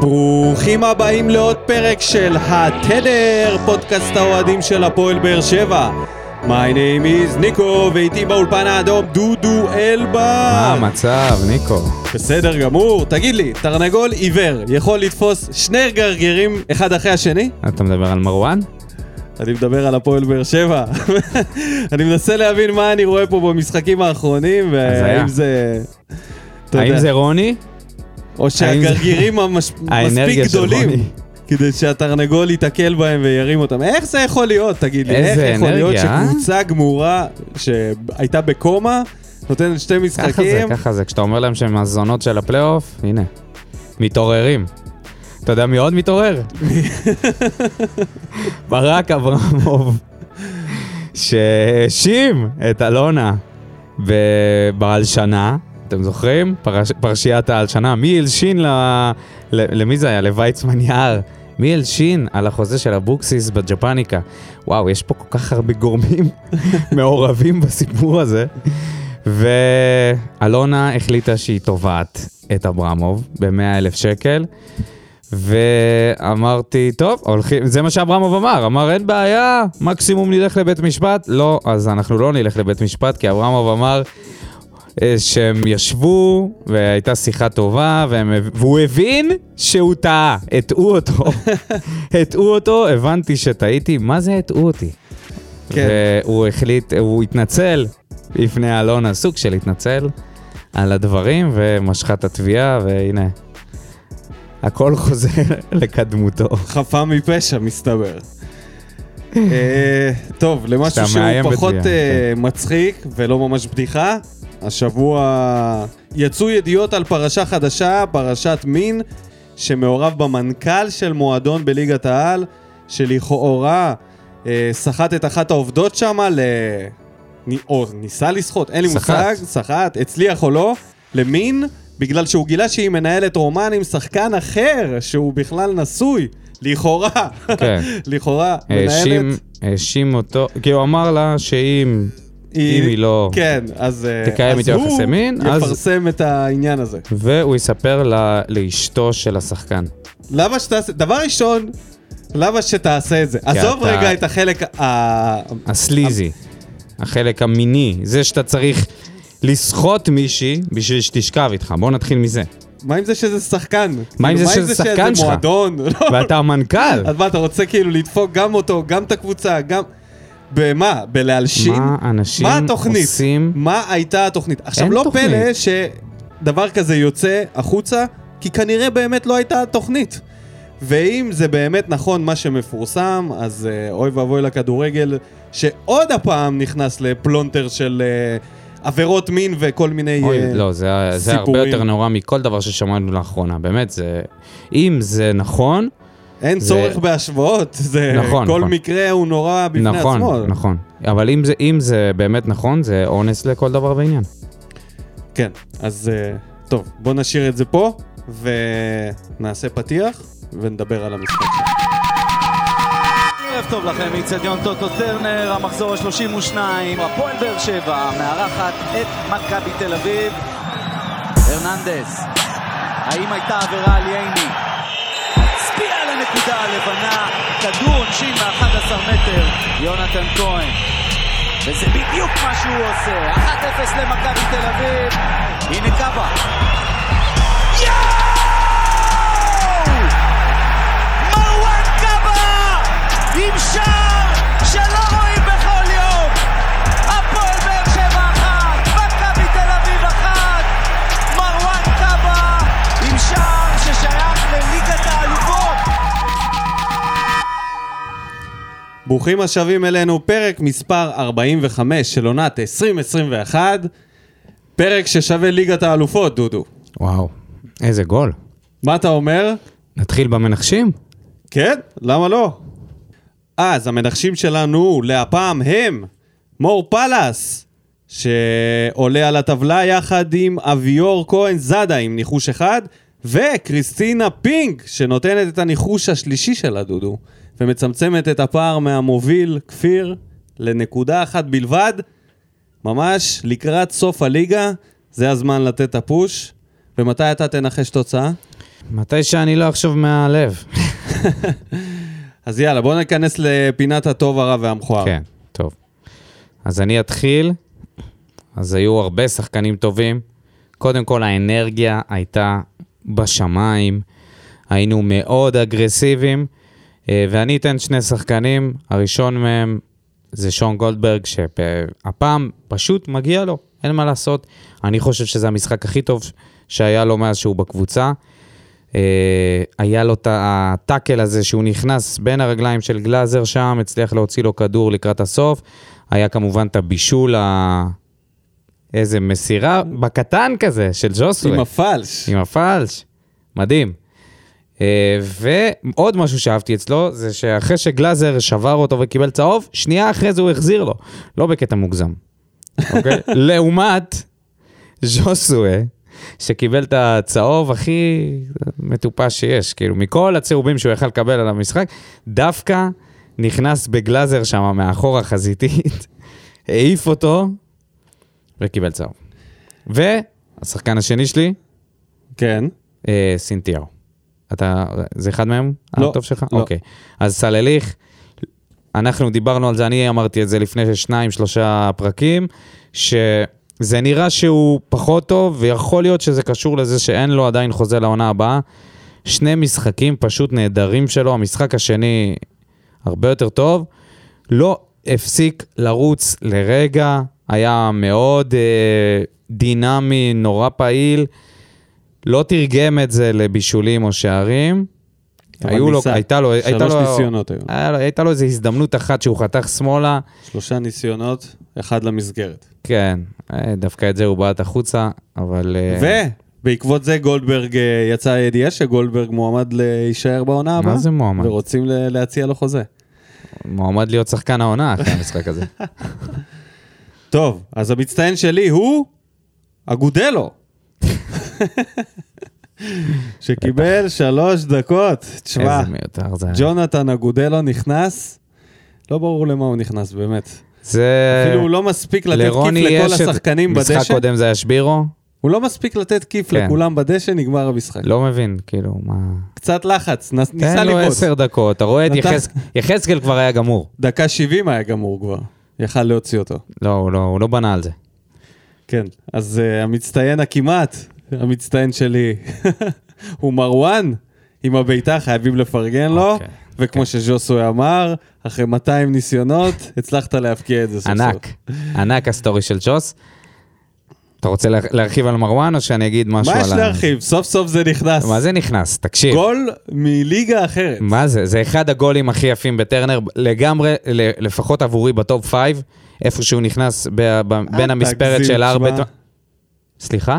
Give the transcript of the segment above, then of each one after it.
ברוכים הבאים לעוד פרק של התדר, פודקאסט האוהדים של הפועל באר שבע. My name is ניקו, ואיתי באולפן האדום דודו אלבה. מה המצב, ניקו? בסדר גמור. תגיד לי, תרנגול עיוור יכול לתפוס שני גרגרים אחד אחרי השני? אתה מדבר על מרואן? אני מדבר על הפועל באר שבע. אני מנסה להבין מה אני רואה פה במשחקים האחרונים, והאם זה... האם זה רוני? או שהגרגירים המש- מספיק גדולים. כדי שהתרנגול ייתקל בהם וירים אותם. איך זה יכול להיות, תגיד לי? איך יכול להיות אנרגיה, אה? שקבוצה גמורה שהייתה בקומה, נותנת שתי ככה זה, משחקים? ככה זה. כשאתה אומר להם שהם הזונות של הפלייאוף, הנה, מתעוררים. אתה יודע מי עוד מתעורר? ברק אברמוב, שהאשים את אלונה ב- בהלשנה. אתם זוכרים? פרש, פרשיית ההלשנה. מי הלשין ל... למי זה היה? לוויצמן יער. מי הלשין על החוזה של אבוקסיס בג'פניקה? וואו, יש פה כל כך הרבה גורמים מעורבים בסיפור הזה. ואלונה החליטה שהיא תובעת את אברמוב ב-100 אלף שקל. ואמרתי, טוב, הולכים, זה מה שאברמוב אמר, אמר אין בעיה, מקסימום נלך לבית משפט. לא, אז אנחנו לא נלך לבית משפט, כי אברמוב אמר שהם ישבו, והייתה שיחה טובה, והם, והוא הבין שהוא טעה, הטעו אותו. הטעו אותו, הבנתי שטעיתי, מה זה הטעו אותי? כן. והוא החליט, הוא התנצל בפני אלונה, סוג של התנצל על הדברים, ומשכה את התביעה, והנה, הכל חוזר לקדמותו. חפה מפשע, מסתבר. אה, טוב, למשהו שהוא פחות אה, מצחיק ולא ממש בדיחה, השבוע יצאו ידיעות על פרשה חדשה, פרשת מין, שמעורב במנכ"ל של מועדון בליגת העל, שלכאורה אה, סחט את אחת העובדות שמה ל... או ניסה לסחוט, אין לי סחט. מושג, סחט, הצליח או לא, למין, בגלל שהוא גילה שהיא מנהלת רומן עם שחקן אחר, שהוא בכלל נשוי, לכאורה, כן. לכאורה, מנהלת, האשים אותו, כי הוא אמר לה שאם אם היא לא... כן, אז, אה, תקיים הוא יחסי מין, אז- יפרסם את העניין הזה. והוא יספר לה, לאשתו של השחקן. למה שתעשה, דבר ראשון, למה שתעשה את זה? עזוב אתה- רגע את החלק ה... הסליזי, החלק המיני, זה שאתה צריך לסחוט מישהי בשביל שתשכב איתך, בוא נתחיל מזה. מה עם זה שזה שחקן? מה עם כאילו, זה שזה שחקן שלך? מועדון? לא. ואתה המנכ"ל. אז מה, אתה רוצה כאילו לדפוק גם אותו, גם את הקבוצה, גם... במה? בלהלשין? מה אנשים מה התוכנית? עושים? מה הייתה התוכנית? עכשיו, לא תוכנית. פלא שדבר כזה יוצא החוצה, כי כנראה באמת לא הייתה תוכנית. ואם זה באמת נכון מה שמפורסם, אז אה, אוי ואבוי לכדורגל, שעוד הפעם נכנס לפלונטר של אה, עבירות מין וכל מיני... אוי, אה, לא, זה, זה הרבה סיפורים. יותר נורא מכל דבר ששמענו לאחרונה, באמת, זה... אם זה נכון, אין זה- צורך בהשוואות, זה... נכון, כל נכון. מקרה הוא נורא בפני נכון, עצמו. נכון. אבל אם זה, אם זה באמת נכון, זה אונס לכל דבר ועניין. כן, אז אה, טוב, בוא נשאיר את זה פה, ונעשה פתיח, ונדבר על המשחק. ערב טוב לכם, מאיצטדיון טוטו טרנר, המחזור ה-32, הפועל באר שבע מארחת את מכבי תל אביב. הרננדס, האם הייתה עבירה על ייני? הלבנה, כדור עונשין מ-11 מטר, יונתן כהן. וזה בדיוק מה שהוא עושה, 1-0 למכבי תל אביב, הנה קאבה. יואו! מרואן קאבה! עם שער ברוכים השבים אלינו, פרק מספר 45 של עונת 2021, פרק ששווה ליגת האלופות, דודו. וואו, איזה גול. מה אתה אומר? נתחיל במנחשים? כן, למה לא? אז המנחשים שלנו להפעם הם מור פלס, שעולה על הטבלה יחד עם אביור כהן זאדה עם ניחוש אחד, וקריסטינה פינק, שנותנת את הניחוש השלישי שלה, דודו, ומצמצמת את הפער מהמוביל, כפיר, לנקודה אחת בלבד. ממש לקראת סוף הליגה, זה הזמן לתת את הפוש. ומתי אתה תנחש תוצאה? מתי שאני לא אחשוב מהלב. אז יאללה, בואו ניכנס לפינת הטוב, הרע והמכוער. כן, טוב. אז אני אתחיל. אז היו הרבה שחקנים טובים. קודם כל, האנרגיה הייתה בשמיים. היינו מאוד אגרסיביים. אה, ואני אתן שני שחקנים. הראשון מהם זה שון גולדברג, שהפעם פשוט מגיע לו, אין מה לעשות. אני חושב שזה המשחק הכי טוב שהיה לו מאז שהוא בקבוצה. אה, היה לו את הטאקל הזה שהוא נכנס בין הרגליים של גלאזר שם, הצליח להוציא לו כדור לקראת הסוף. היה כמובן את הבישול, ה... איזה מסירה בקטן כזה של ג'וסווה. עם הפלש. עם הפלש. מדהים. אה, ועוד משהו שאהבתי אצלו, זה שאחרי שגלאזר שבר אותו וקיבל צהוב, שנייה אחרי זה הוא החזיר לו. לא בקטע מוגזם. אוקיי? לעומת ז'וסואה, שקיבל את הצהוב הכי מטופש שיש, כאילו, מכל הצהובים שהוא יכל לקבל על המשחק, דווקא נכנס בגלאזר שם מאחור החזיתית, העיף אותו וקיבל צהוב. והשחקן השני שלי, כן. אה, סינטיאו. אתה, זה אחד מהם? לא, הטוב שלך? לא. אוקיי. אז סלליך, אנחנו דיברנו על זה, אני אמרתי את זה לפני שניים, שלושה פרקים, שזה נראה שהוא פחות טוב, ויכול להיות שזה קשור לזה שאין לו עדיין חוזה לעונה הבאה. שני משחקים פשוט נהדרים שלו, המשחק השני הרבה יותר טוב. לא הפסיק לרוץ לרגע, היה מאוד אה, דינמי, נורא פעיל. לא תרגם את זה לבישולים או שערים. היו לו. הייתה לו, הייתה שלוש לו, ניסיונות היו. היה הייתה לו איזו הזדמנות אחת שהוא חתך שמאלה, שלושה ניסיונות, אחד למסגרת. כן, אה, דווקא את זה הוא בעט החוצה, אבל... אה, ובעקבות זה גולדברג, אה, יצאה הידיעה שגולדברג מועמד להישאר בעונה הבאה. מה זה מועמד? ורוצים להציע לו חוזה. מועמד להיות שחקן העונה אחרי המשחק הזה. טוב, אז המצטיין שלי הוא אגודלו. שקיבל שלוש דקות. תשמע, איזה מיותר זה היה. ג'ונתן אגודלו נכנס, לא ברור למה הוא נכנס, באמת. זה... אפילו הוא לא מספיק לתת כיף לכל השחקנים משחק בדשא. קודם זה היה שבירו? הוא לא מספיק לתת כיף כן. לכולם בדשא, נגמר המשחק. לא מבין, כאילו, מה... קצת לחץ, נס- ניסה תן לו. עשר דקות, אתה רואה את יחזקאל כבר היה גמור. דקה 70 היה גמור כבר, יכל להוציא אותו. לא, הוא לא- הוא לא בנה על זה. כן, אז uh, המצטיין הכמעט, המצטיין שלי, הוא מרואן, עם הבעיטה, חייבים לפרגן לו. אוקיי, וכמו שז'וסווה אמר, אחרי 200 ניסיונות, הצלחת להבקיע את זה סוף סוף. ענק, ענק הסטורי של ג'וס. אתה רוצה לה- להרחיב על מרואן או שאני אגיד משהו מה על יש ה... להרחיב? סוף סוף זה נכנס. מה זה נכנס? תקשיב. גול מליגה אחרת. מה זה? זה אחד הגולים הכי יפים בטרנר, לגמרי, ל- לפחות עבורי ב top five, איפה שהוא נכנס ב- ב- בין המספרת של ארבע... סליחה?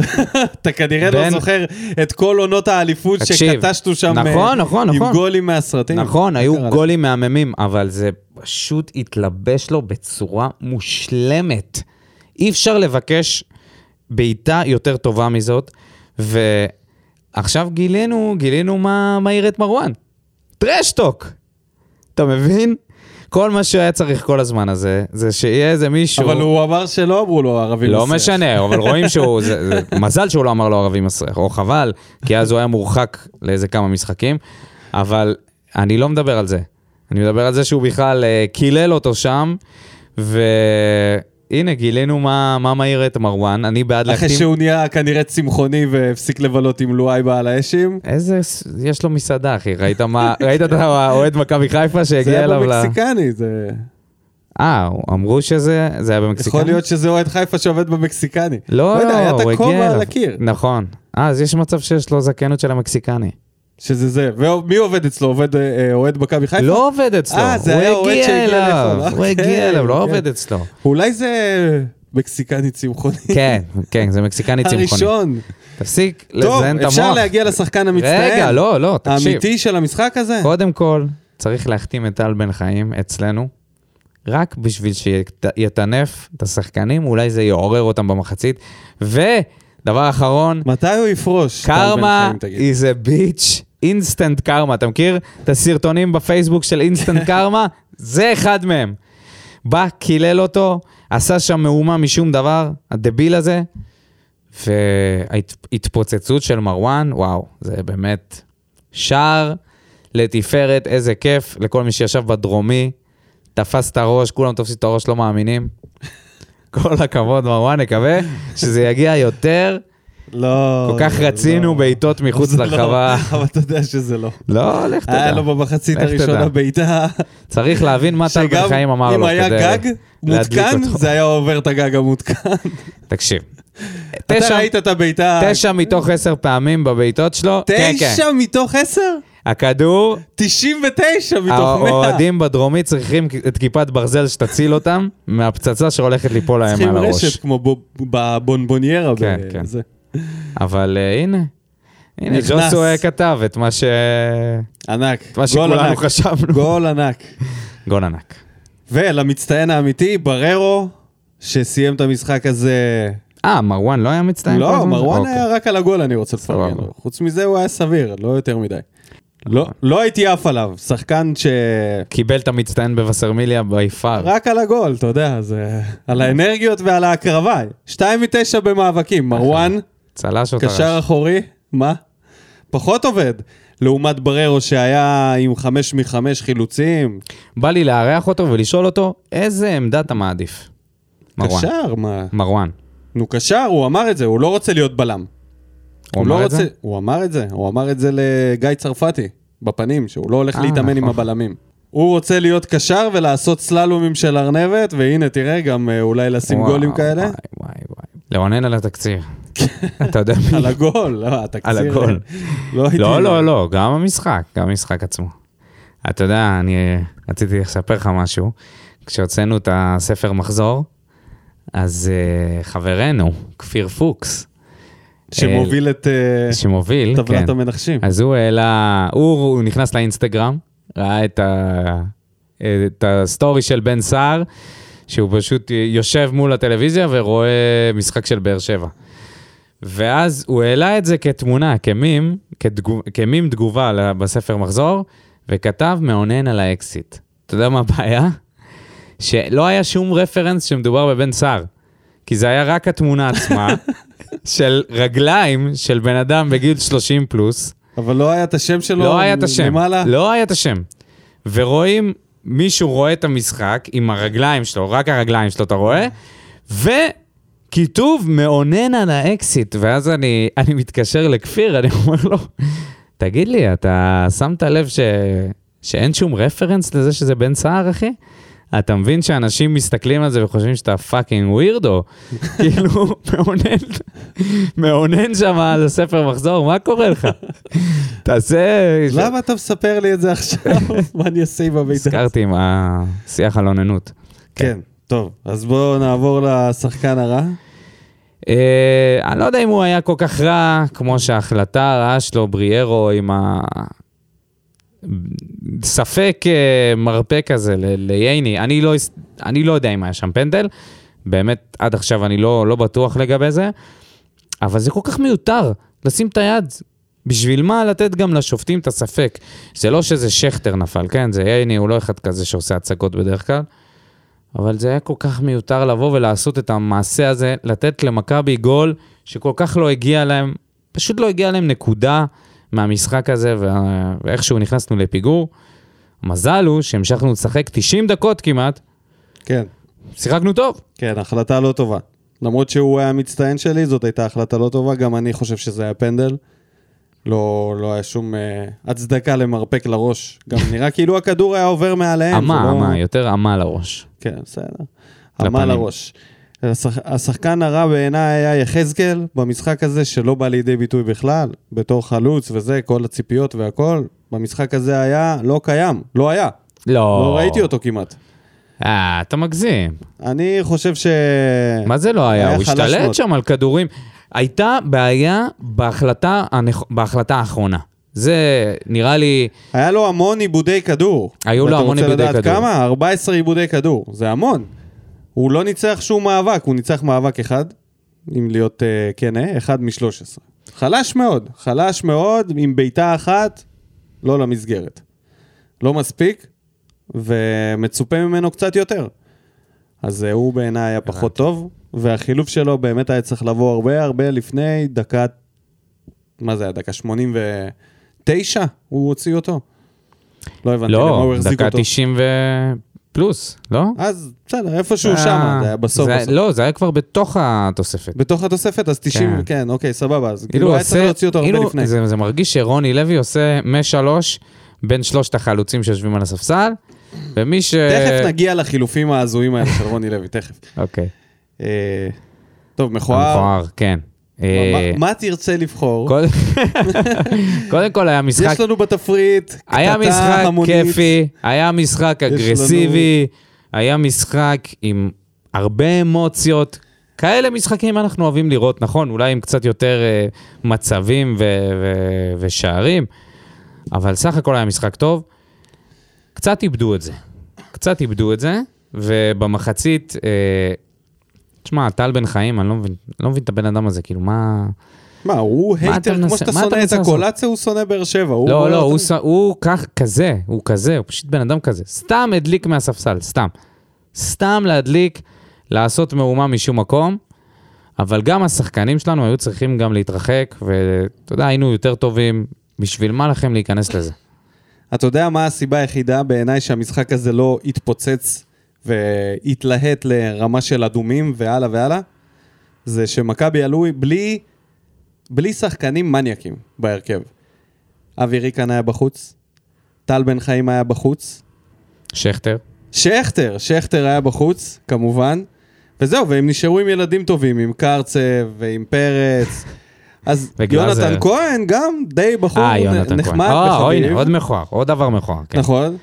אתה כנראה לא בין- זוכר את כל עונות האליפות תקשיב, שקטשנו שם נכון, אה, נכון, עם נכון. גולים מהסרטים. נכון, היו? גולים מהממים, אבל זה פשוט התלבש לו בצורה מושלמת. אי אפשר לבקש בעיטה יותר טובה מזאת, ועכשיו גילינו, גילינו מה, מה יראה את מרואן. טרשטוק! אתה מבין? כל מה שהיה צריך כל הזמן הזה, זה שיהיה איזה מישהו... אבל הוא אמר שלא אמרו לו ערבי לא מסריח. משנה, אבל רואים שהוא, זה, זה, מזל שהוא לא אמר לו ערבי מסריח, או חבל, כי אז הוא היה מורחק לאיזה כמה משחקים, אבל אני לא מדבר על זה. אני מדבר על זה שהוא בכלל אה, קילל אותו שם, והנה, גילינו מה, מה מהיר את מרואן, אני בעד אחרי להחתים... שהוא נהיה כנראה צמחוני והפסיק לבלות עם לואי בעל האשים. איזה, יש לו מסעדה, אחי, ראית מה, ראית את האוהד מכבי חיפה זה שהגיע היה אליו ל... במקסיקני, זה... אה, אמרו שזה, זה היה במקסיקני? יכול להיות שזה אוהד חיפה שעובד במקסיקני. לא, לא יודע, היה את הכובע על. הקיר. נכון. אה, אז יש מצב שיש לו זקנות של המקסיקני. שזה זה. ומי עובד אצלו? עובד אה, אה, אוהד מכבי חיפה? לא עובד אצלו, אה, זה הוא היה אוהד הגיע שהגיע אליו. הוא הגיע אליו, לא אוקיי. עובד אצלו. אולי זה מקסיקני צמחוני. כן, כן, זה מקסיקני צמחוני. הראשון. תפסיק טוב, לזיין את המוח. אפשר להגיע לשחקן המצטיין. רגע, לא, לא, תקשיב. האמיתי של המשחק הזה? קודם כל, צריך להחתים את טל בן חיים אצלנו, רק בשביל שיטנף את השחקנים, אולי זה יעורר אותם במחצית. ודבר אחרון, מתי הוא יפרוש? karma is a bitch, instant karma. אתה מכיר את הסרטונים בפייסבוק של instant karma? זה אחד מהם. בא, קילל אותו, עשה שם מהומה משום דבר, הדביל הזה, וההתפוצצות של מרואן, וואו, זה באמת שער לתפארת, איזה כיף לכל מי שישב בדרומי, תפס את הראש, כולם תופסים את הראש, לא מאמינים. כל הכבוד, מרואן, נקווה שזה יגיע יותר. לא... כל כך לא, רצינו לא. בעיטות מחוץ זה לא, לרחבה. אבל אתה יודע שזה לא. לא, לך תדע. היה לו במחצית. הראשונה בעיטה, צריך להבין מה טל בן חיים אמר אם לו היה כדי גג להדליק מותקן. זה היה עובר את הגג המותקן. תקשיב. אתה ראית את הבעיטה... תשע מתוך עשר פעמים בבעיטות שלו, כן, כן. תשע מתוך עשר? הכדור, 99 מתוך 100. האוהדים בדרומי צריכים את כיפת ברזל שתציל אותם מהפצצה שהולכת ליפול להם צריכים על רשת הראש. כמו בו- בבונבוניירה. כן, כן. אבל אה, הנה, הנה, נכנס. ג'וסווה כתב את מה ש... ענק. מה גול שכולנו ענק. חשבנו. גול ענק. גול ענק. ולמצטיין האמיתי, בררו, שסיים את המשחק הזה... אה, מרואן לא היה מצטיין? לא? מרואן אוקיי. היה רק על הגול, אני רוצה לפרגן. לו. חוץ מזה הוא היה סביר, לא יותר מדי. לא-. לא הייתי עף עליו, שחקן ש... קיבל את המצטיין בווסרמיליה ביפר. רק על הגול, אתה יודע, זה... על האנרגיות ועל ההקרבה. שתיים מתשע במאבקים, מרואן, צלש אותה. קשר אחורי, מה? פחות עובד. לעומת בררו שהיה עם חמש מחמש חילוצים. בא לי לארח אותו ולשאול אותו, איזה עמדה אתה מעדיף? מרואן. קשר, מה? מרואן. נו, קשר, הוא אמר את זה, הוא לא רוצה להיות בלם. הוא לא אמר את זה? רוצה- הוא אמר את זה, הוא אמר את זה לגיא צרפתי, בפנים, שהוא לא הולך אה, להתאמן עם נכון. הבלמים. הוא רוצה להיות קשר ולעשות סללומים של ארנבת, והנה, תראה, גם אה, אולי לשים וואו, גולים כאלה. וואי, וואי, וואי. לרונן על התקציר. אתה יודע מי? על הגול, לא, התקציר. על הגול. לא. לא, לא, לא, גם המשחק, גם המשחק עצמו. אתה יודע, אני אה, רציתי לספר לך משהו. כשהוצאנו את הספר מחזור, אז אה, חברנו, כפיר פוקס, שמוביל את אה, שמוביל, כן. טבלת המנחשים. אז הוא העלה, הוא, הוא נכנס לאינסטגרם, ראה את, ה, את הסטורי של בן סער, שהוא פשוט יושב מול הטלוויזיה ורואה משחק של באר שבע. ואז הוא העלה את זה כתמונה, כמים, כתגוב, כמים תגובה בספר מחזור, וכתב מאונן על האקסיט. אתה יודע מה הבעיה? שלא היה שום רפרנס שמדובר בבן סער. כי זה היה רק התמונה עצמה, של רגליים של בן אדם בגיל 30 פלוס, אבל לא היה את השם שלו לא היה את השם, למעלה? לא היה את השם. ורואים, מישהו רואה את המשחק עם הרגליים שלו, רק הרגליים שלו אתה רואה, וכיתוב מאונן על האקסיט, ואז אני, אני מתקשר לכפיר, אני אומר לו, תגיד לי, אתה שמת לב ש... שאין שום רפרנס לזה שזה בן סער, אחי? אתה מבין שאנשים מסתכלים על זה וחושבים שאתה fucking weirdo? כאילו, מאונן, מאונן שם על הספר מחזור, מה קורה לך? תעשה... למה אתה מספר לי את זה עכשיו? מה אני אעשה עם המידע? הזכרתי עם השיח על אוננות. כן, טוב, אז בואו נעבור לשחקן הרע. אה, אני לא יודע אם הוא היה כל כך רע, כמו שההחלטה הרעה שלו, בריארו, עם ה... ספק אה, מרפא כזה לייני. אני לא, אני לא יודע אם היה שם פנדל, באמת, עד עכשיו אני לא, לא בטוח לגבי זה, אבל זה כל כך מיותר, לשים את היד. בשביל מה לתת גם לשופטים את הספק? זה לא שזה שכטר נפל, כן? זה ייני, הוא לא אחד כזה שעושה הצגות בדרך כלל. אבל זה היה כל כך מיותר לבוא ולעשות את המעשה הזה, לתת למכבי גול שכל כך לא הגיע להם, פשוט לא הגיע להם נקודה מהמשחק הזה, וה- ואיכשהו נכנסנו לפיגור. מזל הוא שהמשכנו לשחק 90 דקות כמעט, כן, שיחקנו טוב. כן, החלטה לא טובה. למרות שהוא היה המצטיין שלי, זאת הייתה החלטה לא טובה, גם אני חושב שזה היה פנדל. לא, לא היה שום uh, הצדקה למרפק לראש. גם נראה כאילו הכדור היה עובר מעליהם. אמה, זה לא... אמה, יותר אמה לראש. כן, בסדר. אמה לראש. השח... השחקן הרע בעיניי היה יחזקאל במשחק הזה, שלא בא לידי ביטוי בכלל, בתור חלוץ וזה, כל הציפיות והכל. במשחק הזה היה לא קיים, לא היה. לא. לא ראיתי אותו כמעט. אה, אתה מגזים. אני חושב ש... מה זה לא היה? היה הוא השתלט. שם על כדורים. הייתה בעיה בהחלטה, הנכ... בהחלטה האחרונה. זה נראה לי... היה לו המון עיבודי כדור. היו לו המון עיבודי ואתה רוצה כדור. לדעת כמה? 14 עיבודי כדור. זה המון. הוא לא ניצח שום מאבק, הוא ניצח מאבק אחד, אם להיות uh, כן, אה, אחד מ-13. חלש מאוד, חלש מאוד, עם בעיטה אחת, לא למסגרת. לא מספיק, ומצופה ממנו קצת יותר. אז uh, הוא בעיניי היה פחות טוב. והחילוף שלו באמת היה צריך לבוא הרבה הרבה לפני דקה, מה זה היה, דקה 89? הוא הוציא אותו? לא הבנתי למה לא, הוא החזיק דקה אותו. 90 ופלוס, לא? אז בסדר, איפשהו אה, שם, זה היה בסוף. זה- בסוף. לא, זה היה כבר בתוך התוספת. בתוך התוספת, אז 90, כן. כן, אוקיי, סבבה, אז כאילו כאילו היה צריך להוציא אותו הרבה כאילו, לפני. זה, זה מרגיש שרוני לוי עושה משלוש בין שלושת החלוצים שיושבים על הספסל, ומי ש... תכף נגיע לחילופים ההזויים האלה של רוני לוי, תכף. אוקיי. אה, טוב, מכוער. מכוער, כן. אה, מה- תרצה לבחור? קודם- כל היה משחק יש לנו בתפריט היה משחק. כיפי, היה משחק אגרסיבי, היה משחק עם הרבה אמוציות. כאלה משחקים אנחנו אוהבים לראות, נכון? אולי עם קצת יותר אה, מצבים ושערים, אבל סך הכל היה משחק טוב. קצת איבדו את זה. קצת איבדו את זה, ובמחצית, תשמע, טל בן חיים, אני לא מבין, לא מבין את הבן אדם הזה, כאילו, מה... מה, הוא הייטר, כמו שאתה שונא את? הקולציה, הוא שונא באר שבע. לא, לא, אותו- הוא, ס- הוא כך, כזה, הוא כזה, הוא פשוט בן אדם כזה. סתם הדליק מהספסל, סתם. סתם להדליק, לעשות מהומה משום מקום, אבל גם השחקנים שלנו היו צריכים גם להתרחק, ואתה יודע, היינו יותר טובים. בשביל מה לכם להיכנס לזה? אתה יודע מה הסיבה היחידה בעיניי שהמשחק הזה לא התפוצץ והתלהט לרמה של אדומים והלאה והלאה? זה שמכבי עלו בלי, בלי שחקנים מניאקים בהרכב. אבי ריקן היה בחוץ, טל בן חיים היה בחוץ, שכטר? שכטר, שכטר היה בחוץ, כמובן, וזהו, והם נשארו עם ילדים טובים, עם קרצב ועם פרץ. אז. יונתן כהן גם די בחור אה, יונתן כהן. נחמד אה, וחביב. הנה, עוד מכוער, עוד דבר מכוער. כן. נכון.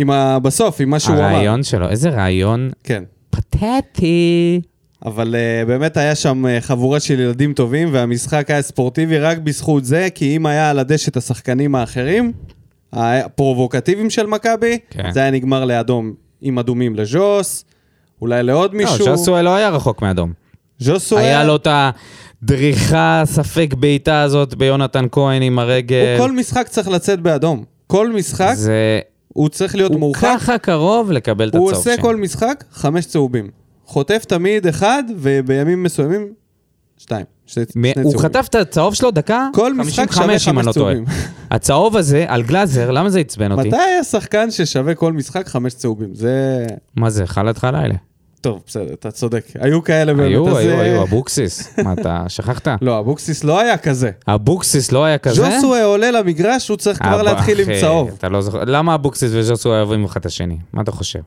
עם ה... בסוף, עם מה שהוא אמר. הרעיון שלו, איזה רעיון כן. פתטי. אבל uh, באמת היה שם uh, חבורה של ילדים טובים, והמשחק היה ספורטיבי רק בזכות זה, כי אם היה על הדשא את השחקנים האחרים, הפרובוקטיביים של מכבי, כן. זה היה נגמר לאדום, עם אדומים לז'וס, אולי לעוד לא, מישהו. ז'וסואל לא היה רחוק מאדום. ז'וסואל, היה לו את הדריכה, ספק בעיטה הזאת ביונתן כהן עם הרגל. הוא כל משחק צריך לצאת באדום. כל משחק, זה... הוא צריך להיות הוא מורחק. ככה קרוב לקבל את הוא הצהוב עושה שם. כל משחק חמש צהובים. חוטף תמיד אחד, ובימים מסוימים, שתיים. שני, מ- שני הוא צהובים. חטף את הצהוב שלו דקה כל משחק שווה 55, אם אני חמש לא. צהובים. הצהוב הזה על גלאזר, למה זה עצבן אותי? מתי היה שחקן ששווה כל משחק חמש צהובים? זה... מה זה, חס וחלילה? טוב, בסדר, אתה צודק. היו כאלה באמת, היו, אז היו, זה- היו, אבוקסיס. מה, אתה שכחת? לא, אבוקסיס לא היה כזה. אבוקסיס לא היה כזה? ז'וסווה עולה למגרש, הוא צריך כבר להתחיל עם צהוב. אתה לא זוכר, למה אבוקסיס וז'וסווה אוהבים אחד את השני? מה אתה חושב?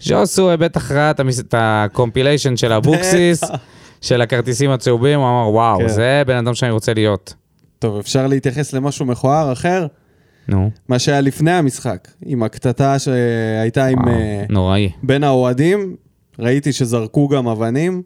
ז'וסווה בטח ראה את הקומפיליישן של אבוקסיס. של הכרטיסים הצהובים, הוא אמר, וואו, כן. זה בן אדם שאני רוצה להיות. טוב, אפשר להתייחס למשהו מכוער אחר? נו, מה שהיה לפני המשחק, עם הקטטה שהייתה עם... אה, נוראי. בין האוהדים, ראיתי שזרקו גם אבנים.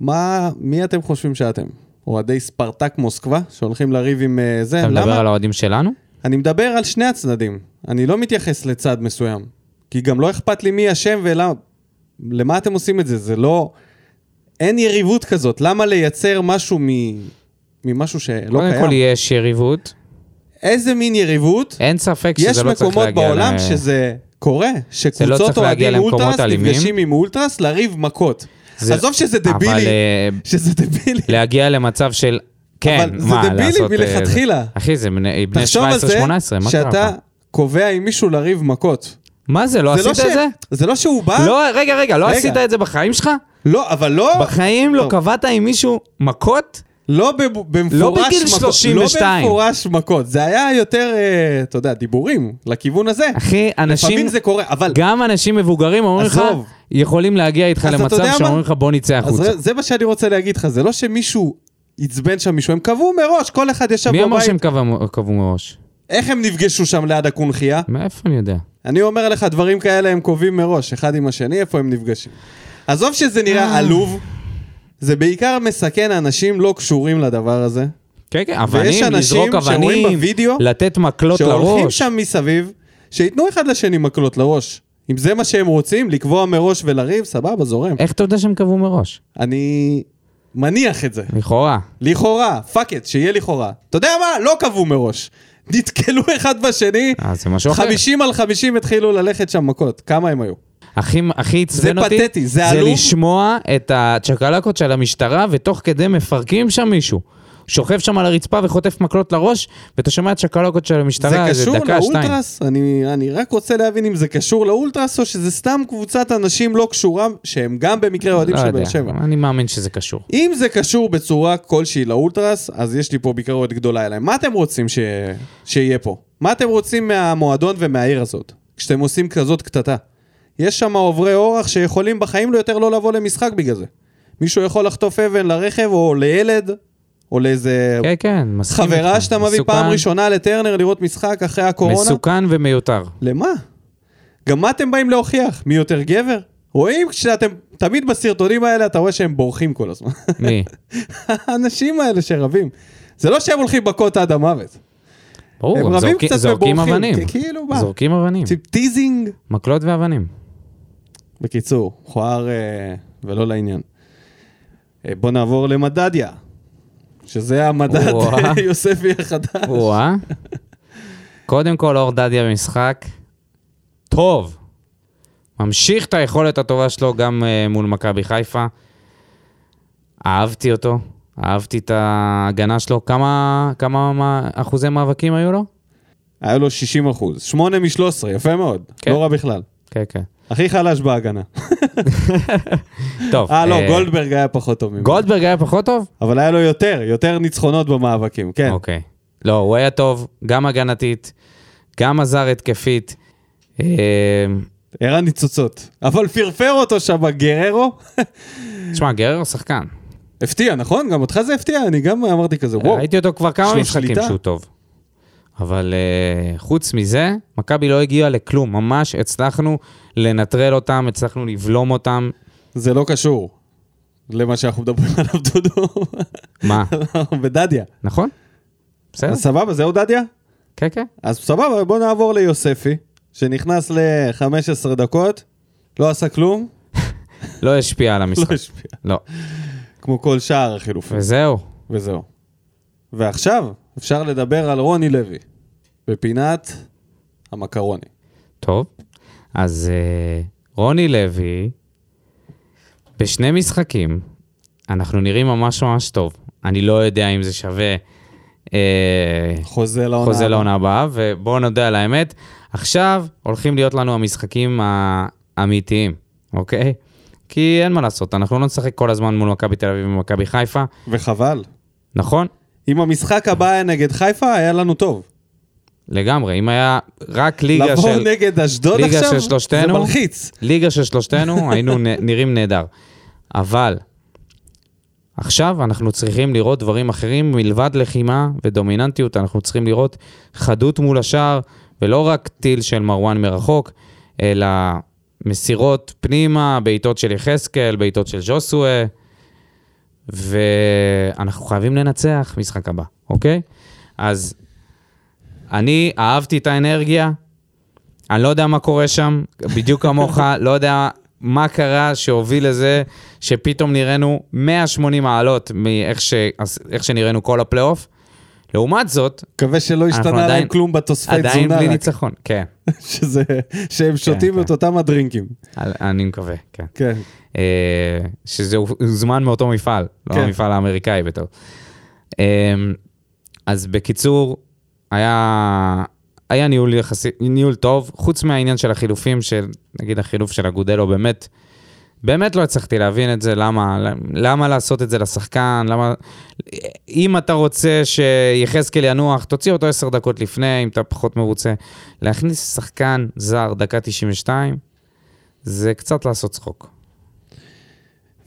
מה, מי אתם חושבים שאתם? אוהדי ספרטק מוסקבה, שהולכים לריב עם אה, זה? אתה מדבר למה? על האוהדים שלנו? אני מדבר על שני הצדדים. אני לא מתייחס לצד מסוים. כי גם לא אכפת לי מי אשם ולמה... למה אתם עושים את זה? זה לא... אין יריבות כזאת. למה לייצר משהו מ... ממשהו שלא קודם קיים? כל יש יריבות, איזה מין יריבות? אין ספק יש שזה לא צריך מקומות להגיע בעולם ל- שזה קורה, לא שקבוצות להגיע אוהדים אולטרס. נפגשים עם אולטרס לריב מכות. זה- עזוב שזה אבל דבילי, אה, שזה דבילי. להגיע למצב של... כן, אבל זה מה, דבילי לעשות, אה, מלכתחילה. אחי, זה בני בני תחשוב על זה 17-18, מה קרה שאתה? קובע עם מישהו לריב מכות. מה זה, לא זה לא עשית ש- את זה? זה לא שהוא בא, לא, רגע, רגע, לא רגע. עשית את זה בחיים שלך? לא, אבל לא, בחיים לא טוב. קבעת עם מישהו מכות? לא במפורש בגיל מכות. 32. לא במפורש מכות. זה היה יותר, אה, אתה יודע, דיבורים לכיוון הזה. אחי, אנשים... לפעמים זה קורה, אבל... גם אנשים מבוגרים אומרים לך. יכולים להגיע איתך אז למצב? שאומרים לך בוא נצא אז החוצה. זה- זה מה שאני רוצה להגיד לך, זה לא שמישהו עצבן שם מישהו, הם קבעו מראש, כל אחד ישב מי אמר בבית. שהם קבעו מראש? איך הם נפגשו שם ליד הקונכייה? מאיפה אני יודע? אני אומר לך, דברים כאלה הם קובעים מראש, אחד עם השני, איפה הם נפגשים. עזוב שזה אה. נראה עלוב, זה בעיקר מסכן אנשים לא קשורים לדבר הזה. כן, כן, אבנים, אנשים לזרוק אבנים, בווידאו לתת מקלות שהולכים לראש. שם מסביב, שייתנו אחד לשני מקלות לראש. אם זה מה שהם רוצים, לקבוע מראש ולריב, סבבה, זורם. איך אתה יודע שהם קבעו מראש? אני מניח את זה. לכאורה. לכאורה, fuck it, שיהיה לכאורה. אתה יודע מה? לא קבעו מראש. נתקלו אחד בשני, אה, זה משהו אחר. 50 על 50 התחילו ללכת שם מכות. כמה הם היו? הכי, עצבן זה אותי, פתטי, זה זה עלוב. לשמוע את הצ'קלקות של המשטרה, ותוך כדי מפרקים שם מישהו. שוכב שם על הרצפה וחוטף מקלות לראש, ואתה שומע את צ'קלקות של זה המשטרה איזה קשור דקה, שתיים. לאולטרס? אני, אני רק רוצה להבין אם זה קשור לאולטרס או שזה סתם קבוצת אנשים לא קשורה שהם גם במקרה אוהדים לא של באר שבע. אני מאמין שזה קשור. אם זה קשור בצורה כלשהי לאולטרס, אז יש לי פה ביקורת גדולה אליהם. מה אתם רוצים ש... שיהיה פה? מה אתם רוצים מהמועדון ומהעיר הזאת? כשאתם עושים כזאת קטטה. יש שם עוברי אורח שיכולים בחיים לא יותר לא לבוא למשחק בגלל זה. מישהו יכול לחטוף אבן לרכב או לילד, או לאיזה כן, כן, מסכים חברה. שאתה מביא מסוכן- פעם ראשונה לטרנר לראות משחק אחרי הקורונה. מסוכן ומיותר. למה? גם מה אתם באים להוכיח? מי יותר גבר? רואים כשאתם, תמיד בסרטונים האלה אתה רואה שהם בורחים כל הזמן. מי? האנשים האלה שרבים. זה לא שהם הולכים מכות עד המוות. ברור, הם רבים זורקים- קצת זורקים ובורחים. אבנים. כ- כאילו מה? זורקים אבנים. teasing. מקלות ואבנים. בקיצור, מכוער אה, ולא לעניין. אה, בוא נעבור למדדיה. שזה המדד. יוספי החדש. וואה. קודם כל, אור דדיה במשחק. טוב. ממשיך את היכולת הטובה שלו גם uh, מול מכבי חיפה. אהבתי אותו, אהבתי את ההגנה שלו. כמה, כמה מה, אחוזי מאבקים היו לו? היה לו 60 אחוז. 8 מ-13, יפה מאוד. כן. לא רע בכלל. כן, כן. הכי חלש בהגנה. טוב. אה, לא, גולדברג היה פחות טוב ממנו. גולדברג היה פחות טוב? אבל היה לו יותר, יותר ניצחונות במאבקים, כן. אוקיי. לא, הוא היה טוב, גם הגנתית, גם עזר התקפית. אה, הראה ניצוצות. אבל פרפר אותו שם גררו. תשמע, גרר שחקן. הפתיע, נכון? גם אותך זה הפתיע? אני גם אמרתי כזה, וואו. ראיתי אותו כבר כמה משחקים. שהוא טוב. אבל uh, חוץ מזה, מכבי לא הגיעה לכלום. ממש הצלחנו לנטרל אותם, הצלחנו לבלום אותם. זה לא קשור למה שאנחנו מדברים עליו, דודו. מה? בדדיה. נכון? בסדר? אז סבבה, זהו דדיה? כן, כן. אז סבבה, בוא נעבור ליוספי, שנכנס ל-15 דקות, לא עשה כלום, לא השפיע על לא המשחק. השפיע. לא. כמו כל שאר החילופים. וזהו. וזהו. ועכשיו אפשר לדבר על רוני לוי, בפינת המקרוני. טוב. אז uh, רוני לוי, בשני משחקים, אנחנו נראים ממש ממש טוב. אני לא יודע אם זה שווה uh, חוזה לעונה. חוזה הבאה. לעונה הבאה, ובואו נודה על האמת, עכשיו הולכים להיות לנו המשחקים האמיתיים, אוקיי? כי אין מה לעשות, אנחנו לא נשחק כל הזמן מול מכבי תל אביב ומכבי חיפה, וחבל. נכון? אם המשחק הבא היה נגד חיפה, היה לנו טוב. לגמרי, אם היה רק ליגה לבוא של... נגד אשדוד ליגה עכשיו, של זה שלושתנו. מלחיץ. ליגה של שלושתנו, היינו נראים נהדר. אבל עכשיו אנחנו צריכים לראות דברים אחרים מלבד לחימה ודומיננטיות, אנחנו צריכים לראות חדות מול השער, ולא רק טיל של מרואן מרחוק, אלא מסירות פנימה, בעיטות של יחזקאל, בעיטות של ז'וסואה, ואנחנו חייבים לנצח משחק הבא, אוקיי? אז אני אהבתי את האנרגיה, אני לא יודע מה קורה שם, בדיוק כמוך, לא יודע מה קרה שהוביל לזה שפתאום נראינו 180 מעלות מאיך ש... שנראינו כל הפלייאוף. לעומת זאת, מקווה שלא השתנה להם עדיין- כלום בתוספי עדיין תזונה, בלי רק ניצחון, כן, שזה, שהם שותים כן. את אותם הדרינקים. אני מקווה, כן. כן. אה, שזה הוזמן מאותו מפעל, לא כן. המפעל האמריקאי בתור. אה, אז בקיצור, היה, היה ניהול, יחסי, ניהול טוב, חוץ מהעניין של החילופים, של, נגיד החילוף של אגודלו, באמת, באמת לא הצלחתי להבין את זה, למה, למה לעשות את זה לשחקן, למה... אם אתה רוצה שיחזקאל ינוח, תוציא אותו עשר דקות לפני, אם אתה פחות מרוצה. להכניס שחקן זר דקה 92, זה קצת לעשות צחוק.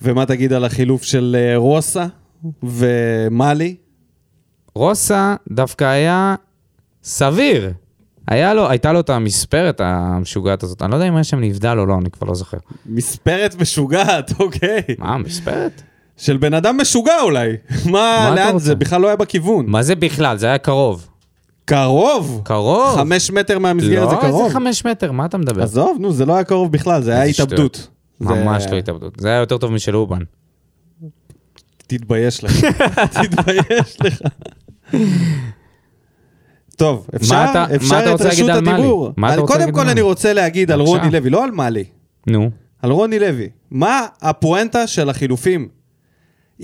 ומה תגיד על החילוף של אה, רוסה ומאלי? רוסה דווקא היה סביר. היה לו, הייתה לו את המספרת המשוגעת הזאת. אני לא יודע אם היה שם נבדל או לא, אני כבר לא זוכר. מספרת משוגעת, אוקיי. מה, מספרת? של בן אדם משוגע אולי. מה, אתה לאן? זה? בכלל לא היה בכיוון. מה זה בכלל? זה היה קרוב. קרוב? קרוב? חמש מטר מהמסגרת זה לא, קרוב. איזה חמש מטר, מה אתה מדבר? עזוב, נו, זה לא היה קרוב בכלל, זה היה התאבדות. ממש זה- לא התאבדות. זה היה יותר טוב משל אובן. תתבייש לך. תתבייש לך. טוב, אפשר, אתה- אפשר את רשות? הדיבור. קודם כל אני? רוצה להגיד על. רוני לוי, לא על מאלי. נו. על רוני לוי. מה הפואנטה של החילופים?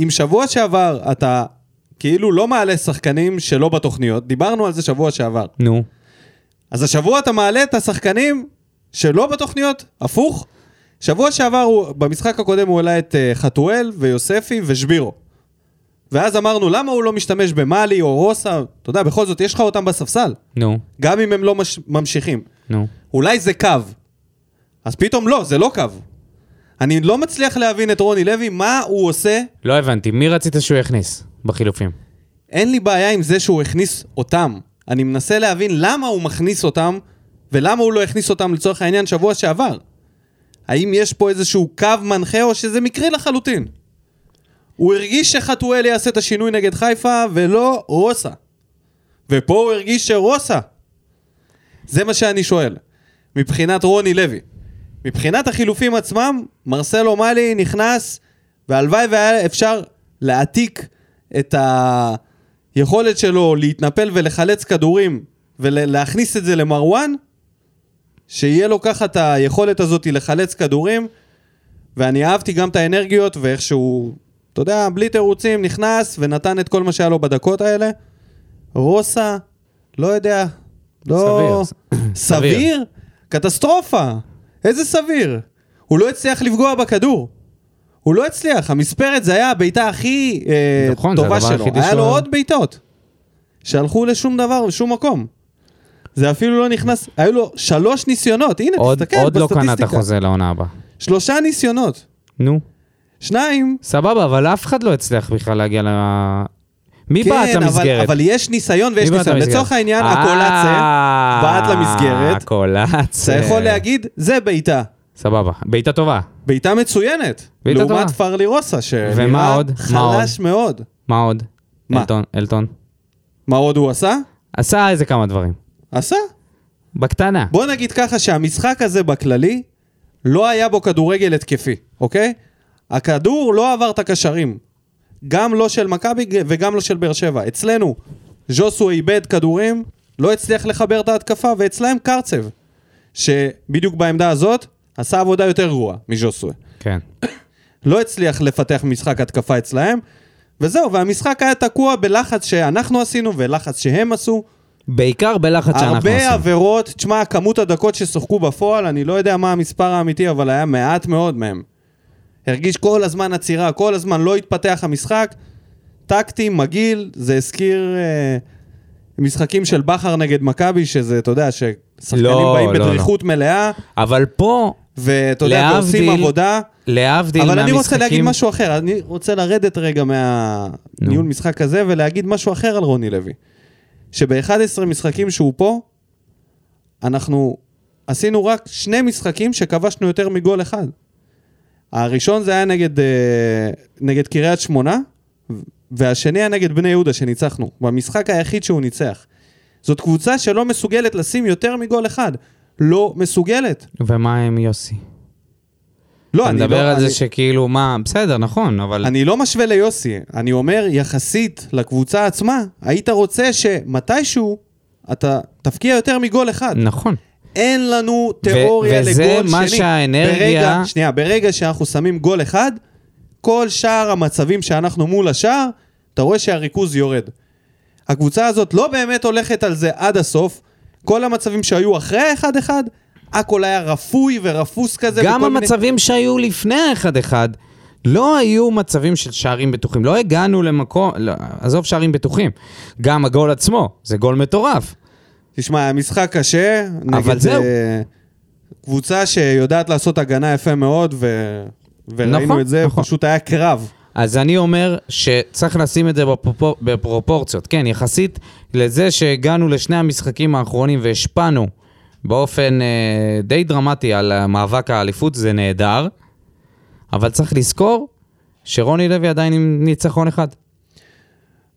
אם שבוע שעבר אתה כאילו לא מעלה שחקנים שלא בתוכניות, דיברנו על זה שבוע שעבר. נו. אז השבוע אתה מעלה את השחקנים שלא בתוכניות, הפוך. שבוע שעבר, הוא, במשחק הקודם הוא העלה את uh, חתואל ויוספי ושבירו. ואז אמרנו, למה הוא לא משתמש במאלי או רוסה? אתה יודע, בכל זאת, יש לך אותם בספסל. נו. גם אם הם לא מש... ממשיכים. נו. אולי זה קו. אז פתאום לא, זה לא קו. אני לא מצליח להבין את רוני לוי, מה הוא עושה. לא הבנתי, מי רצית שהוא יכניס בחילופים? אין לי בעיה עם זה שהוא הכניס אותם. אני מנסה להבין למה הוא מכניס אותם, ולמה הוא לא הכניס אותם לצורך העניין שבוע שעבר. האם יש פה איזשהו קו מנחה, או שזה מקרי לחלוטין? הוא הרגיש שחתואל יעשה את השינוי נגד חיפה, ולא רוסה. ופה הוא הרגיש שרוסה. זה מה שאני שואל. מבחינת רוני לוי. מבחינת החילופים עצמם, מרסלו מאלי נכנס, והלוואי והיה אפשר להעתיק את היכולת שלו להתנפל ולחלץ כדורים ולהכניס את זה למרואן, שיהיה לו ככה את היכולת הזאת לחלץ כדורים, ואני אהבתי גם את האנרגיות ואיך שהוא, אתה יודע, בלי תירוצים, נכנס ונתן את כל מה שהיה לו בדקות האלה. רוסה, לא יודע, לא... סביר. סביר? קטסטרופה. איזה סביר? הוא לא הצליח לפגוע בכדור. הוא לא הצליח, המספרת זה היה הבעיטה הכי אה, נכון, טובה שלו. היה לו עוד בעיטות. שהלכו לשום דבר, לשום מקום. זה אפילו לא נכנס, היו לו שלוש ניסיונות, הנה, עוד, תסתכל עוד לא קנה את בסטטיסטיקה. החוזה לעונה הבאה. שלושה ניסיונות. נו. שניים, סבבה, אבל אף אחד לא הצליח בכלל להגיע ל... מי בעט כן, אבל, למסגרת? אבל יש ניסיון ויש בעט ניסיון. לצורך העניין, אה, הקולציה בעט למסגרת. הקולציה. אתה יכול להגיד, זה בעיטה. סבבה, בעיטה טובה. בעיטה מצוינת. בעיטה לעומת טובה. פרלי רוסה, שנראה? חלש מאוד. מה עוד? מה? אלטון. מה עוד הוא עשה? עשה איזה כמה דברים. עשה. בקטנה. בוא נגיד ככה שהמשחק הזה בכללי, לא היה בו כדורגל התקפי, אוקיי? הכדור לא עבר את הקשרים. גם לא של מכבי וגם לא של באר שבע. אצלנו, ז'וסו איבד כדורים, לא הצליח לחבר את ההתקפה, ואצלהם קרצב, שבדיוק בעמדה הזאת, עשה עבודה יותר גרועה מז'וסו. כן. לא הצליח לפתח משחק התקפה אצלהם, וזהו, והמשחק היה תקוע בלחץ שאנחנו עשינו ולחץ שהם עשו. בעיקר בלחץ שאנחנו הרבה עושים. עבירות, תשמע, כמות הדקות ששוחקו בפועל, אני לא יודע מה המספר האמיתי, אבל היה מעט מאוד מהם. הרגיש כל הזמן עצירה, כל הזמן לא התפתח המשחק. טקטי, מגעיל, זה הזכיר אה, משחקים של בכר נגד מכבי, שזה, אתה יודע, ששחקנים לא, באים לא, לא. בדריכות מלאה, אבל פה, ואתה יודע, להבדיל עבודה. להבדיל אבל מהמשחקים... אני רוצה להגיד משהו אחר, אני רוצה לרדת רגע מהניהול משחק הזה ולהגיד משהו אחר על רוני לוי. שב-11 משחקים שהוא פה, אנחנו עשינו רק שני משחקים שכבשנו יותר מגול אחד. הראשון זה היה נגד, אה, נגד קריית שמונה, והשני היה נגד בני יהודה שניצחנו. במשחק היחיד שהוא ניצח. זאת קבוצה שלא מסוגלת לשים יותר מגול אחד. לא מסוגלת. ומה עם יוסי? לא, אתה אני מדבר לא... על אני... זה שכאילו, מה, בסדר, נכון, אבל... אני לא משווה ליוסי, אני אומר, יחסית לקבוצה עצמה, היית רוצה שמתישהו אתה תפקיע יותר מגול אחד. נכון. אין לנו תיאוריה וזה לגול שני. מה שהאנרגיה- ברגע, שנייה, ברגע שאנחנו שמים גול אחד, כל שאר המצבים שאנחנו מול השער, אתה רואה שהריכוז יורד. הקבוצה הזאת לא באמת הולכת על זה עד הסוף. כל המצבים שהיו אחרי האחד-אחד, הכל היה רפוי ורפוס כזה. גם וכל מיני- המצבים שהיו לפני האחד-אחד, לא היו מצבים של שערים בטוחים. לא הגענו למקום, לא, עזוב שערים בטוחים. גם הגול עצמו, זה גול מטורף. תשמע, היה משחק קשה. אבל נגד, זהו. אה, קבוצה שיודעת לעשות הגנה יפה מאוד, ו... וראינו נכון, את זה, נכון. פשוט היה קרב. אז אני אומר שצריך לשים את זה בפרופור, בפרופורציות. כן, יחסית לזה שהגענו לשני המשחקים האחרונים והשפענו באופן אה, די דרמטי על מאבק האליפות, זה נהדר. אבל צריך לזכור שרוני לוי עדיין עם ניצחון אחד.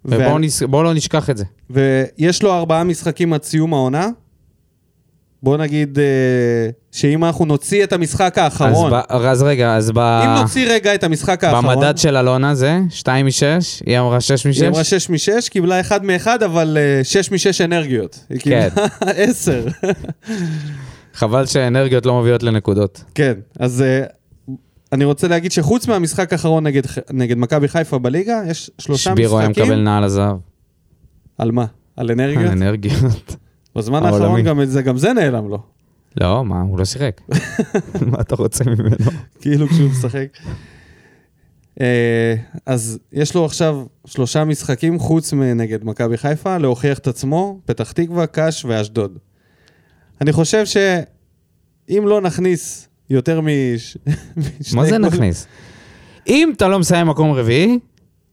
ובואו ו... נס... בואו לא נשכח את זה. ויש לו ארבעה משחקים עד סיום העונה. בוא נגיד אה, שאם אנחנו נוציא את המשחק האחרון, אז, ב... אז רגע, אז ב... אם נוציא רגע את המשחק האחרון, במדד של אלונה זה 2 מ-6, היא אמרה 6 היא אמרה מ-6? 6 מ-6, קיבלה 1 מ-1, אבל 6 מ-6 אנרגיות. היא קיבלה 10. חבל שהאנרגיות לא מביאות לנקודות. כן, אז אה, אני רוצה להגיד שחוץ מהמשחק האחרון נגד, נגד מכבי חיפה בליגה, יש שלושה שבירו היה משחקים. מקבל נעל הזהב. על מה? על אנרגיות? אנרגיות. בזמן העולמי. האחרון גם, זה, גם זה נעלם לו. לא, מה, הוא לא שיחק. מה אתה רוצה ממנו? כאילו כשהוא משחק. אה, אז יש לו עכשיו שלושה משחקים חוץ מנגד מכבי חיפה, להוכיח את עצמו, פתח תקווה, קאש ואשדוד. אני חושב שאם לא נכניס יותר מש... משני מה זה נכניס? אם אתה לא מסיים מקום רביעי,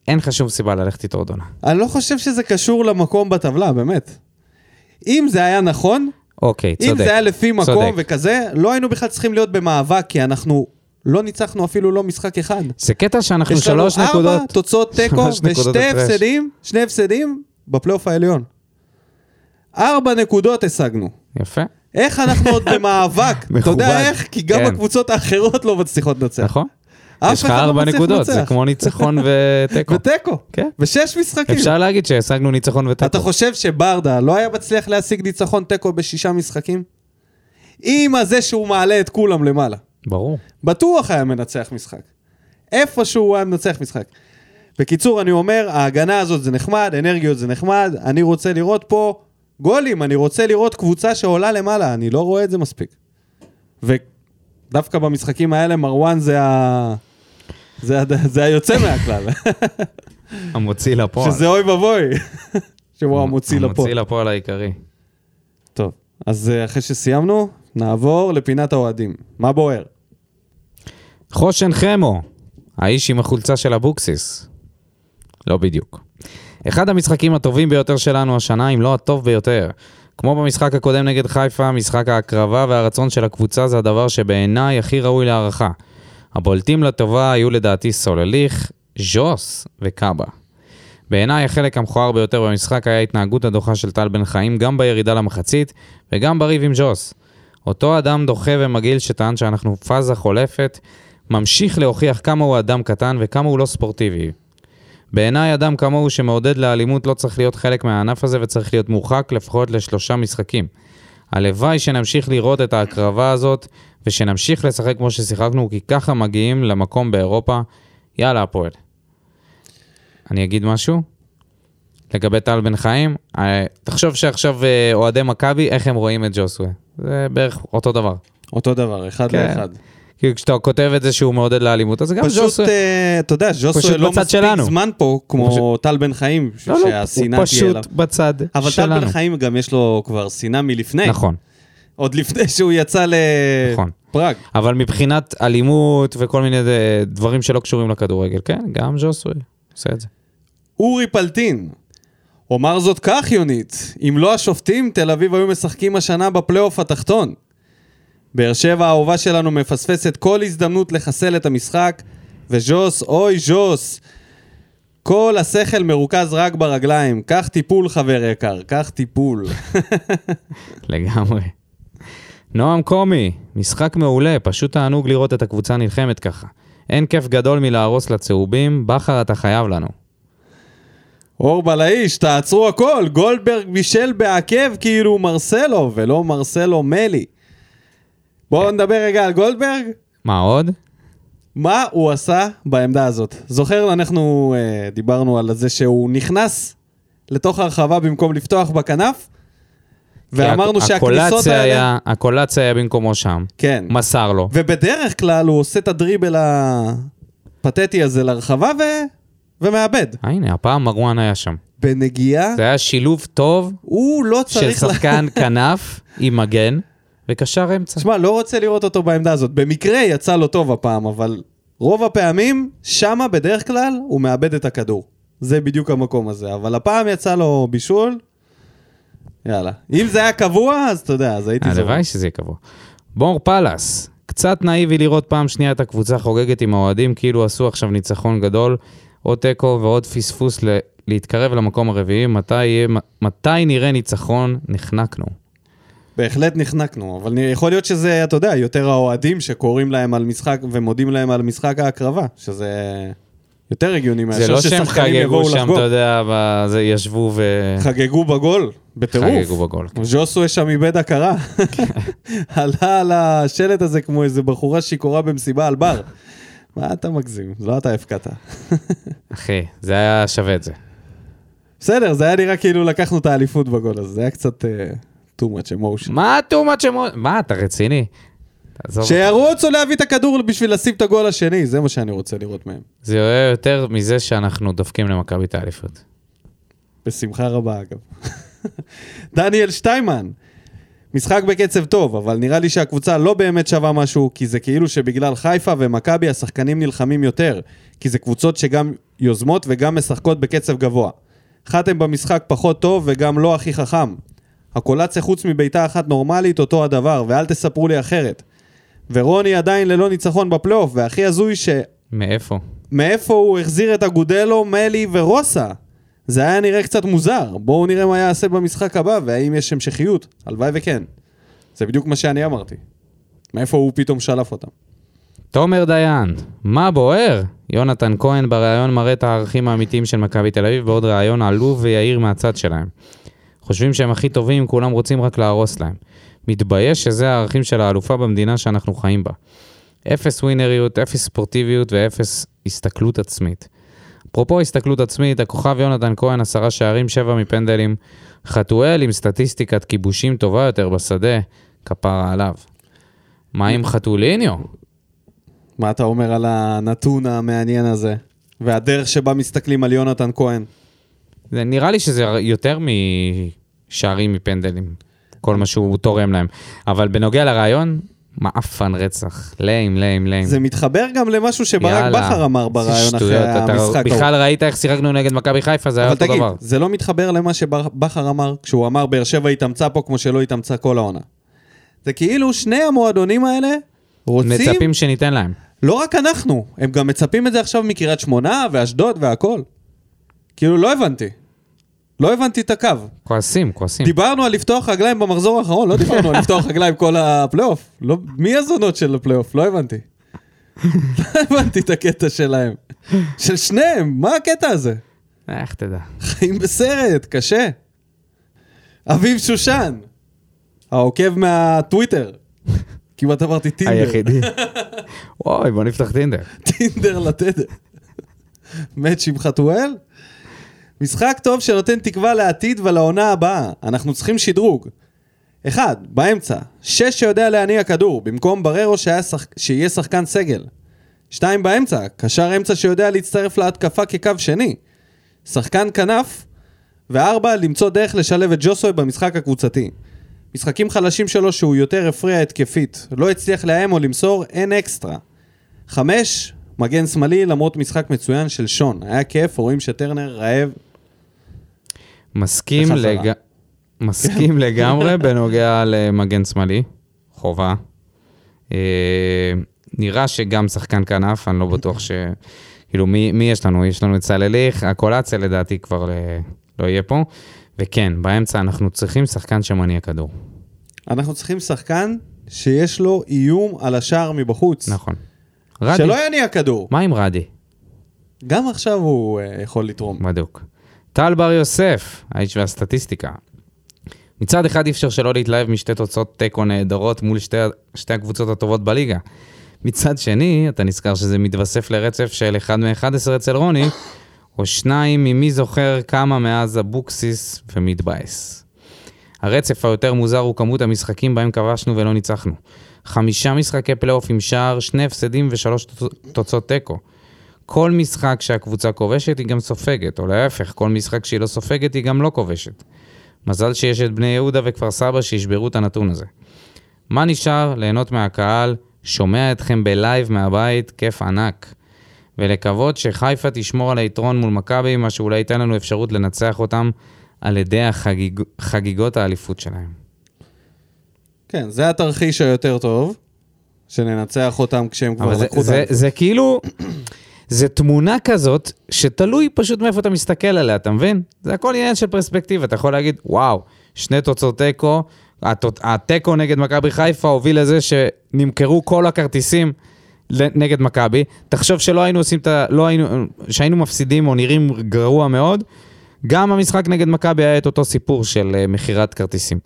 אין לך שום סיבה ללכת איתו עוד עונה. אני לא חושב שזה קשור למקום בטבלה, באמת. אם זה היה נכון, אוקיי, אם צודק. זה היה לפי מקום צודק. וכזה, לא היינו בכלל צריכים להיות במאבק, כי אנחנו לא ניצחנו אפילו לא משחק אחד. זה קטע שאנחנו יש לנו שלוש ארבע נקודות. תוצאות תיקו שלוש נקודות ושתי הפרש. הפסדים, שני הפסדים בפלייאוף העליון. ארבע נקודות השגנו. יפה, איך אנחנו עוד במאבק? אתה. יודע איך? כי גם כן. הקבוצות האחרות לא מצליחות לנצח. נכון? יש לך לא ארבע נקודות, זה. כמו ניצחון ותיקו. ותיקו. כן. ושש משחקים. אפשר להגיד שהשגנו ניצחון אתה ותיקו. חושב שברדה לא היה מצליח להשיג ניצחון תיקו בשישה משחקים? עם הזה שהוא מעלה את כולם למעלה. ברור. בטוח היה מנצח משחק. איפשהו הוא היה מנצח משחק. בקיצור, אני אומר, ההגנה הזאת זה נחמד, אנרגיות זה נחמד, אני רוצה לראות פה גולים, אני רוצה לראות קבוצה שעולה למעלה, אני לא רואה את זה מספיק. ודווקא במשחקים האלה מרואן זה ה... זה. זה היוצא מהכלל, המוציא לפועל. שזה אוי ואבוי, שהוא המוציא לפועל. המוציא לפועל העיקרי. טוב, אז אה, אחרי שסיימנו, נעבור לפינת האוהדים. מה בוער? חושן חמו, האיש עם החולצה של אבוקסיס. לא בדיוק. אחד המשחקים הטובים ביותר שלנו השנה, אם לא הטוב ביותר. כמו במשחק הקודם נגד חיפה, משחק ההקרבה והרצון של הקבוצה זה הדבר שבעיניי הכי ראוי להערכה. הבולטים לטובה היו לדעתי סולליך, ז'וס וקאבה. בעיניי החלק המכוער ביותר במשחק היה התנהגות הדוחה של טל בן חיים גם בירידה למחצית וגם בריב עם ג'וס. אותו אדם דוחה ומגעיל שטען שאנחנו פאזה חולפת, ממשיך להוכיח כמה הוא אדם קטן וכמה הוא לא ספורטיבי. בעיניי אדם כמוהו שמעודד לאלימות לא צריך להיות חלק מהענף הזה וצריך להיות מורחק לפחות לשלושה משחקים. הלוואי שנמשיך לראות את ההקרבה הזאת ושנמשיך לשחק כמו ששיחקנו כי ככה מגיעים למקום באירופה. יאללה הפועל. אני אגיד משהו? לגבי טל בן חיים, אה, תחשוב שעכשיו אה, אוהדי מכבי, איך הם רואים את ג'וסווה. זה בערך אותו דבר. אותו דבר, אחד כן. לאחד. כי כשאתה כותב את זה שהוא מעודד לאלימות, אז גם פשוט, ג'וסווה... אה, אתה יודע, פשוט לא מספיק שלנו. זמן פה, כמו טל בן חיים, לא, לא, שהשנאה הוא תהיה אליו. פשוט בצד אבל טל שלנו. בן חיים גם יש לו כבר שנאה מלפני. נכון, עוד לפני שהוא יצא נכון. לפראג. אבל מבחינת אלימות וכל מיני אה, דברים שלא קשורים לכדורגל, כן, גם ז'וסוי עושה את זה. אורי פלטין. אומר זאת כך, יונית, אם לא השופטים, תל אביב היו משחקים השנה בפלייאוף התחתון. באר שבע האהובה שלנו מפספסת כל הזדמנות לחסל את המשחק, וז'וס, אוי ז'וס, כל השכל מרוכז רק ברגליים. קח טיפול, חבר יקר, קח טיפול. לגמרי. נועם קומי, משחק מעולה, פשוט תענוג לראות את הקבוצה נלחמת ככה. אין כיף גדול מלהרוס לצהובים, בכר אתה חייב לנו. אור בלעיש, תעצרו הכל, גולדברג בישל בעקב כאילו מרסלו, ולא מרסלו מלי. בואו נדבר רגע על גולדברג. מה עוד? מה הוא עשה בעמדה הזאת? זוכר, אנחנו אה, דיברנו על זה שהוא נכנס לתוך הרחבה במקום לפתוח בכנף, ואמרנו שהכניסות האלה... היה, הקולציה היה במקומו שם. כן. מסר לו. ובדרך כלל הוא עושה את הדריבל הפתטי הזה לרחבה ו... ומאבד. הנה, הפעם מרואן היה שם. בנגיעה, זה היה שילוב טוב הוא לא של צריך... לה- שחקן כנף עם מגן וקשר אמצע. תשמע, לא רוצה לראות אותו בעמדה הזאת. במקרה יצא לו טוב הפעם, אבל רוב הפעמים, שמה בדרך כלל הוא מאבד את הכדור. זה בדיוק המקום הזה. אבל הפעם יצא לו בישול, יאללה. אם זה היה קבוע, אז אתה יודע, אז הייתי זורק. הלוואי שזה יהיה קבוע. בור פלאס, קצת נאיבי לראות פעם שנייה את הקבוצה חוגגת עם האוהדים, כאילו עשו עכשיו ניצחון גדול, עוד תיקו ועוד פספוס ל- להתקרב למקום הרביעי. מתי, מתי נראה ניצחון? נחנקנו. בהחלט נחנקנו, אבל יכול להיות שזה, אתה יודע, יותר האוהדים שקוראים להם על משחק ומודים להם על משחק ההקרבה, שזה יותר הגיוני מאשר זה לא שהם ששחקנים חגגו יבואו שם, לחגוג. אתה יודע, בזה ישבו ו... חגגו בגול, בטירוף. חגגו בגול. כן. ז'וסווה שם איבד הכרה. עלה על השלט הזה כמו איזה בחורה שיכורה במסיבה על בר. מה אתה מגזים? לא אתה הפקעת. אחי, זה היה שווה את זה. בסדר, זה היה נראה כאילו לקחנו את האליפות בגול הזה, זה היה קצת uh, too much emotion. מה תאומת שמות? מה, אתה רציני? שירוצו להביא את הכדור בשביל לשים את הגול השני, זה מה שאני רוצה לראות מהם. זה יהיה יותר מזה שאנחנו דופקים למכבי את האליפות. בשמחה רבה אגב. דניאל שטיימן, משחק בקצב טוב, אבל נראה לי שהקבוצה לא באמת שווה משהו, כי זה כאילו שבגלל חיפה ומכבי השחקנים נלחמים יותר, כי זה קבוצות שגם יוזמות וגם משחקות בקצב גבוה. חתם במשחק פחות טוב וגם לא הכי חכם. הקולציה חוץ מבעיטה אחת נורמלית אותו הדבר, ואל תספרו לי אחרת. ורוני עדיין ללא ניצחון בפלייאוף, והכי הזוי ש... מאיפה? מאיפה הוא החזיר את אגודלו, מלי ורוסה? זה היה נראה קצת מוזר. בואו נראה מה יעשה במשחק הבא, והאם יש המשכיות. הלוואי וכן. זה בדיוק מה שאני אמרתי. מאיפה הוא פתאום שלף אותם? תומר דיין, מה בוער? יונתן כהן בריאיון מראה את הערכים האמיתיים של מכבי תל אביב, בעוד ריאיון עלוב ויהיר מהצד שלהם. חושבים שהם הכי טובים, כולם רוצים רק להרוס להם. מתבייש שזה הערכים של האלופה במדינה שאנחנו חיים בה. אפס ווינריות, אפס ספורטיביות ואפס הסתכלות עצמית. אפרופו הסתכלות עצמית, הכוכב יונתן כהן, עשרה שערים, שבע מפנדלים. חתואל עם סטטיסטיקת כיבושים טובה יותר בשדה, כפרה עליו. מה עם חתוליניו? מה אתה אומר על הנתון המעניין הזה? והדרך שבה מסתכלים על יונתן כהן? זה נראה לי שזה יותר משערים מפנדלים, כל מה שהוא תורם להם. אבל בנוגע לרעיון, מעפן רצח. ליים, ליים, ליים. זה מתחבר גם למשהו שברק. בכר אמר בריאיון אחרי אתה המשחק ההוא. בכלל ראית איך שיחקנו נגד מכבי חיפה, זה היה אבל אותו תגיד, דבר. זה לא מתחבר למה שבכר אמר, כשהוא אמר באר שבע התאמצה פה כמו שלא התאמצה כל העונה. זה כאילו שני המועדונים האלה רוצים, מצפים שניתן להם. לא רק אנחנו, הם גם מצפים את זה עכשיו מקריית שמונה ואשדוד והכל. כאילו לא הבנתי. לא הבנתי את הקו. כועסים, כועסים. דיברנו על לפתוח רגליים במחזור האחרון, לא דיברנו על לפתוח רגליים כל הפלייאוף. לא, מי הזונות של הפלייאוף? לא הבנתי. לא הבנתי את הקטע שלהם. של שניהם, מה הקטע הזה? איך תדע. חיים בסרט, קשה. אביב שושן, העוקב מהטוויטר. כמעט אמרתי טינדר. היחידי. וואי, בוא נפתח טינדר. טינדר לתדר. מאץ' עם חתואל? משחק טוב שנותן תקווה לעתיד ולעונה הבאה. אנחנו צריכים שדרוג. אחד, באמצע, שש שיודע להניע כדור, במקום בררו שח... שיהיה שחקן סגל. שתיים באמצע, קשר אמצע שיודע להצטרף להתקפה כקו שני. שחקן כנף. וארבע, למצוא דרך לשלב את ג'וסוי במשחק הקבוצתי. משחקים חלשים שלו שהוא יותר הפריע התקפית. לא הצליח לאיים או למסור, אין אקסטרה. חמש, מגן שמאלי למרות משחק מצוין של שון. היה כיף, רואים שטרנר רעב. מסכים. לג... מסכים לגמרי בנוגע למגן שמאלי, חובה. אה, נראה שגם שחקן כנף, אני לא בטוח ש... כאילו, מי, מי יש לנו? יש לנו את סלליך, הקולציה לדעתי כבר ל... לא יהיה פה. וכן, באמצע אנחנו צריכים שחקן שמניע כדור. אנחנו צריכים שחקן שיש לו איום על השער מבחוץ. נכון. רדי, שלא יניע כדור. מה עם רדי? גם עכשיו הוא uh, יכול לתרום. בדוק. טל בר יוסף, האיש והסטטיסטיקה. מצד אחד אי אפשר שלא להתלהב משתי תוצאות תיקו נהדרות מול שתי, שתי הקבוצות הטובות בליגה. מצד שני, אתה נזכר שזה מתווסף לרצף של אחד מ-11 אצל רוני, או שניים ממי זוכר כמה מאז אבוקסיס ומתבאס. הרצף היותר מוזר הוא כמות המשחקים בהם כבשנו ולא ניצחנו. חמישה משחקי פלייאוף עם שער, שני הפסדים ושלוש תוצאות תיקו. כל משחק שהקבוצה כובשת היא גם סופגת, או להפך, כל משחק שהיא לא סופגת היא גם לא כובשת. מזל שיש את בני יהודה וכפר סבא שישברו את הנתון הזה. מה נשאר? ליהנות מהקהל, שומע אתכם בלייב מהבית, כיף ענק. ולקוות שחיפה תשמור על היתרון מול מכבי, מה שאולי ייתן לנו אפשרות לנצח אותם על ידי החגיג... חגיגות האליפות שלהם. כן, זה התרחיש היותר טוב, שננצח אותם כשהם כבר לקחו זה, אותם. זה כאילו, זה תמונה כזאת, שתלוי פשוט מאיפה אתה מסתכל עליה, אתה מבין? זה הכל עניין של פרספקטיבה, אתה יכול להגיד, וואו, שני תוצאות תיקו, התיקו נגד מכבי חיפה הוביל לזה שנמכרו כל הכרטיסים נגד מכבי, תחשוב שלא היינו עושים את ה... לא היינו... שהיינו מפסידים או נראים גרוע מאוד, גם המשחק נגד מכבי היה את אותו סיפור של אה, מכירת כרטיסים.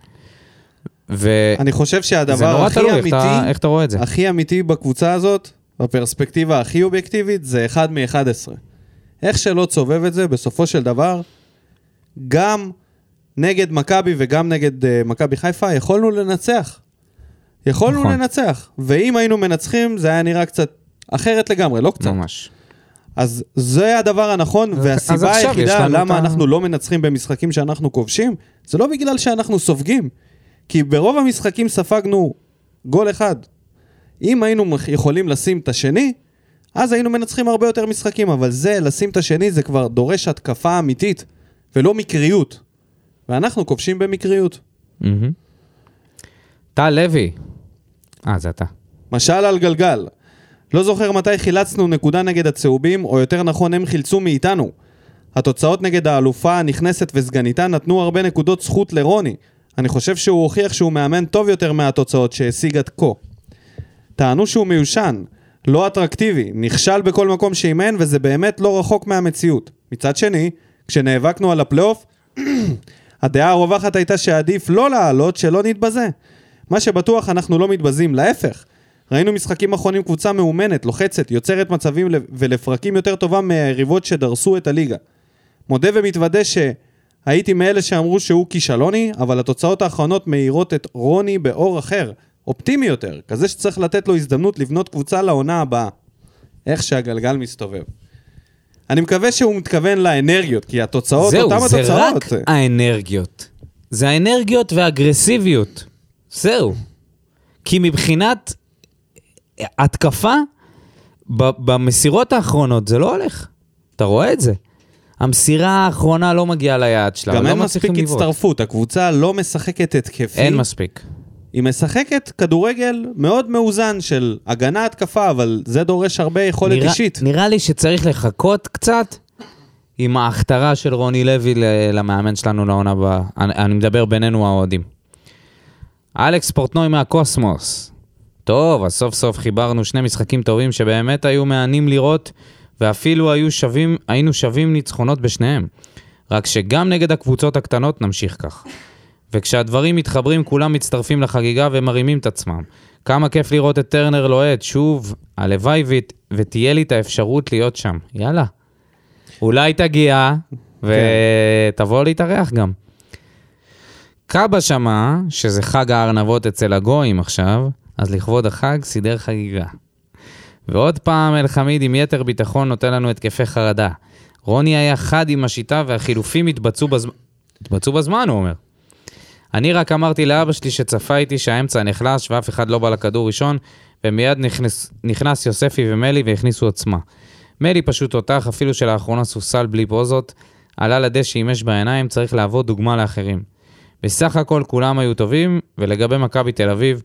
ו... אני חושב שהדבר הכי תלוי, איך אמיתי, אתה- איך אתה רואה את זה. הכי אמיתי בקבוצה הזאת, בפרספקטיבה הכי אובייקטיבית, זה 1 מ-11. איך שלא תסובב את זה, בסופו של דבר, גם נגד מכבי וגם נגד uh, מכבי חיפה, יכולנו לנצח. יכולנו נכון. לנצח. ואם היינו מנצחים, זה היה נראה קצת אחרת לגמרי, לא קצת. ממש. אז זה הדבר הנכון, והסיבה היחידה למה את ה- אנחנו לא מנצחים במשחקים שאנחנו כובשים, זה לא בגלל שאנחנו סופגים. כי ברוב המשחקים ספגנו גול אחד. אם היינו יכולים לשים את השני, אז היינו מנצחים הרבה יותר משחקים, אבל זה, לשים את השני, זה כבר דורש התקפה אמיתית, ולא מקריות. ואנחנו כובשים במקריות. טל לוי. אה, זה אתה. משל על גלגל. לא זוכר מתי חילצנו נקודה נגד הצהובים, או יותר נכון הם חילצו מאיתנו. התוצאות נגד האלופה הנכנסת וסגניתה נתנו הרבה נקודות זכות לרוני. אני חושב שהוא הוכיח שהוא מאמן טוב יותר מהתוצאות שהשיג עד כה. טענו שהוא מיושן, לא אטרקטיבי, נכשל בכל מקום שאימן וזה באמת לא רחוק מהמציאות. מצד שני, כשנאבקנו על הפלייאוף, הדעה הרווחת הייתה שעדיף לא לעלות, שלא נתבזה. מה שבטוח, אנחנו לא מתבזים, להפך. ראינו משחקים אחרונים קבוצה מאומנת, לוחצת, יוצרת מצבים ולפרקים יותר טובה מהיריבות שדרסו את הליגה. מודה ומתוודה שהייתי מאלה שאמרו שהוא כישלוני, אבל התוצאות האחרונות מאירות את רוני באור אחר, אופטימי יותר, כזה שצריך לתת לו הזדמנות לבנות קבוצה לעונה הבאה. איך שהגלגל מסתובב. אני מקווה שהוא מתכוון לאנרגיות, כי התוצאות, זהו, אותם זה התוצאות. רק האנרגיות. זה האנרגיות והאגרסיביות. זהו. כי מבחינת התקפה, במסירות האחרונות זה לא הולך. אתה רואה את זה. המסירה האחרונה לא מגיעה ליעד שלה, גם לא אין מספיק. הצטרפות, הקבוצה לא משחקת התקפי. אין מספיק. היא משחקת כדורגל מאוד מאוזן של הגנה התקפה, אבל זה דורש הרבה יכולת נראה- אישית. נראה לי שצריך לחכות קצת עם ההכתרה של רוני לוי למאמן שלנו לעונה הבאה. אני, אני מדבר בינינו האוהדים. אלכס פורטנוי מהקוסמוס. טוב, אז סוף סוף חיברנו שני משחקים טובים שבאמת היו מהנים לראות, ואפילו היו שווים, היינו שווים ניצחונות בשניהם. רק שגם נגד הקבוצות הקטנות נמשיך כך. וכשהדברים מתחברים כולם מצטרפים לחגיגה ומרימים את עצמם. כמה כיף לראות את טרנר לוהט, שוב, הלוואי ות, ותהיה לי את האפשרות להיות שם. יאללה. אולי תגיע, ותבוא להתארח גם. קאבה שמע שזה חג הארנבות אצל הגויים עכשיו, אז לכבוד החג סידר חגיגה. ועוד פעם אלחמיד עם יתר ביטחון נותן לנו התקפי חרדה. רוני היה חד עם השיטה והחילופים התבצעו בזמן. התבצעו בזמן, הוא אומר. אני רק אמרתי לאבא שלי שצפה איתי שהאמצע נחלש ואף אחד לא בא לכדור ראשון, ומיד נכנס, נכנס יוספי ומלי והכניסו עוצמה. מלי פשוט תותח, אפילו שלאחרונה סופסל בלי פוזות, עלה לדשא עם אש בעיניים, צריך להוות דוגמה לאחרים. בסך הכל כולם היו טובים, ולגבי מכבי תל אביב,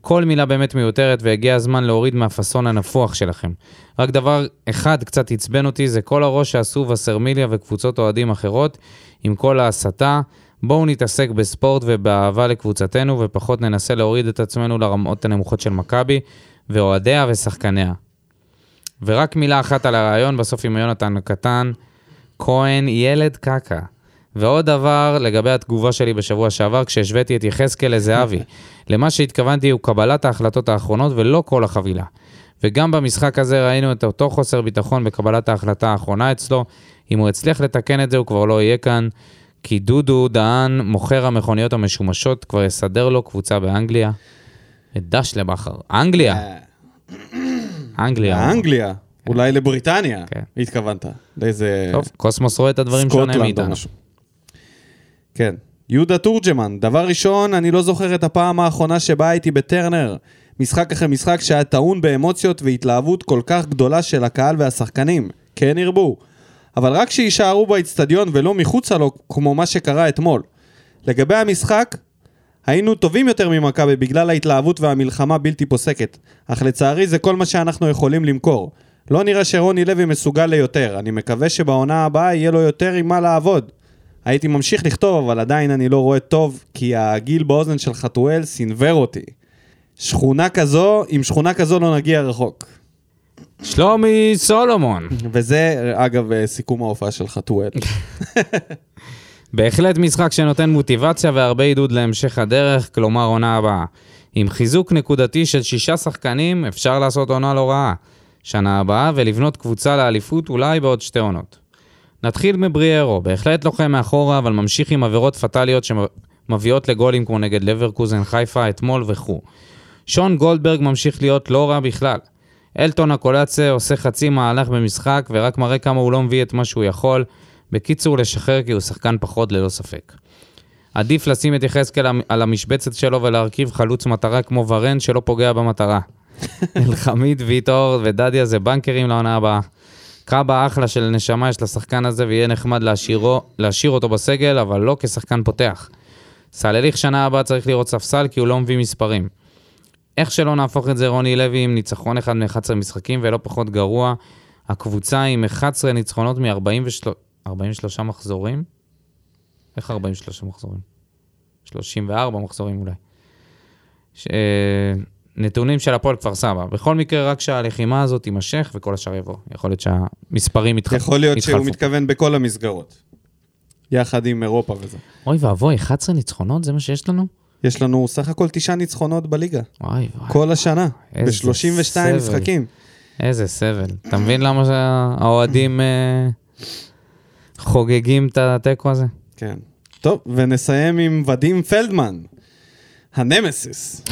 כל מילה באמת מיותרת והגיע הזמן להוריד מהפאסון הנפוח שלכם. רק דבר אחד קצת עצבן אותי, זה כל הראש שעשו וסרמיליה וקבוצות אוהדים אחרות, עם כל ההסתה. בואו נתעסק בספורט ובאהבה לקבוצתנו, ופחות ננסה להוריד את עצמנו לרמות הנמוכות של מכבי, ואוהדיה ושחקניה. ורק מילה אחת על הרעיון, בסוף עם יונתן הקטן, כהן ילד קקה. ועוד דבר לגבי התגובה שלי בשבוע שעבר, כשהשוויתי את יחזקאל לזהבי. למה שהתכוונתי הוא קבלת ההחלטות האחרונות ולא כל החבילה. וגם במשחק הזה ראינו את אותו חוסר ביטחון בקבלת ההחלטה האחרונה אצלו. אם הוא יצליח לתקן את זה, הוא כבר לא יהיה כאן. כי דודו דהן, מוכר המכוניות המשומשות, כבר יסדר לו קבוצה באנגליה. את דש לבכר. אנגליה. אנגליה. לאנגליה, אולי לבריטניה, כן. התכוונת. לאיזה... טוב, קוסמוס רואה את הדברים שונה מאיתנו. כן. יהודה תורג'מן, דבר ראשון, אני לא זוכר את הפעם האחרונה שבה הייתי בטרנר. משחק אחרי משחק שהיה טעון באמוציות והתלהבות כל כך גדולה של הקהל והשחקנים. כן ירבו. אבל רק שיישארו באיצטדיון ולא מחוצה לו, כמו מה שקרה אתמול. לגבי המשחק, היינו טובים יותר ממכבי בגלל ההתלהבות והמלחמה בלתי פוסקת, אך לצערי זה כל מה שאנחנו יכולים למכור. לא נראה שרוני לוי מסוגל ליותר, אני מקווה שבעונה הבאה יהיה לו יותר עם מה לעבוד. הייתי ממשיך לכתוב, אבל עדיין אני לא רואה טוב, כי הגיל באוזן של חתואל סינוור אותי. שכונה כזו, עם שכונה כזו לא נגיע רחוק. שלומי סולומון. וזה, אגב, אה, סיכום ההופעה של חתואל. בהחלט משחק שנותן מוטיבציה והרבה עידוד להמשך הדרך, כלומר עונה הבאה. עם חיזוק נקודתי של שישה שחקנים, אפשר לעשות עונה לא רעה. שנה הבאה ולבנות קבוצה לאליפות אולי בעוד שתי עונות. נתחיל מבריארו, בהחלט לוחם מאחורה, אבל ממשיך עם עבירות פטאליות שמביאות לגולים כמו נגד לברקוזן, חיפה, אתמול וכו'. שון גולדברג ממשיך להיות לא רע בכלל. אלטון הקולצה עושה חצי מהלך במשחק ורק מראה כמה הוא לא מביא את מה שהוא יכול. בקיצור, לשחרר כי הוא שחקן פחות ללא ספק. עדיף לשים את יחזקאל על המשבצת שלו ולהרכיב חלוץ מטרה כמו ורן שלא פוגע במטרה. אלחמיד, ויטור ודדיה זה בנקרים לעונה הבאה. קאבה אחלה של נשמה יש לשחקן הזה ויהיה נחמד להשאירו, להשאיר אותו בסגל, אבל לא כשחקן פותח. סלליך שנה הבאה צריך לראות ספסל כי הוא לא מביא מספרים. איך שלא נהפוך את זה רוני לוי עם ניצחון אחד מ-11 משחקים ולא פחות גרוע, הקבוצה עם 11 ניצחונות מ-43 מחזורים? איך 43 מחזורים? 34 מחזורים אולי. ש... נתונים של הפועל כפר סבא. בכל מקרה, רק שהלחימה הזאת תימשך וכל השאר יבוא. יכול להיות שהמספרים יתחלפו. יכול להיות שהוא מתכוון בכל המסגרות. יחד עם אירופה וזה. אוי ואבוי, 11 ניצחונות? זה מה שיש לנו? יש לנו סך הכל תשעה ניצחונות בליגה. וואי וואי. כל השנה. ב-32 משחקים. איזה סבל. אתה מבין למה האוהדים אה, חוגגים את התיקו הזה? כן. טוב, ונסיים עם ודים פלדמן, הנמסיס.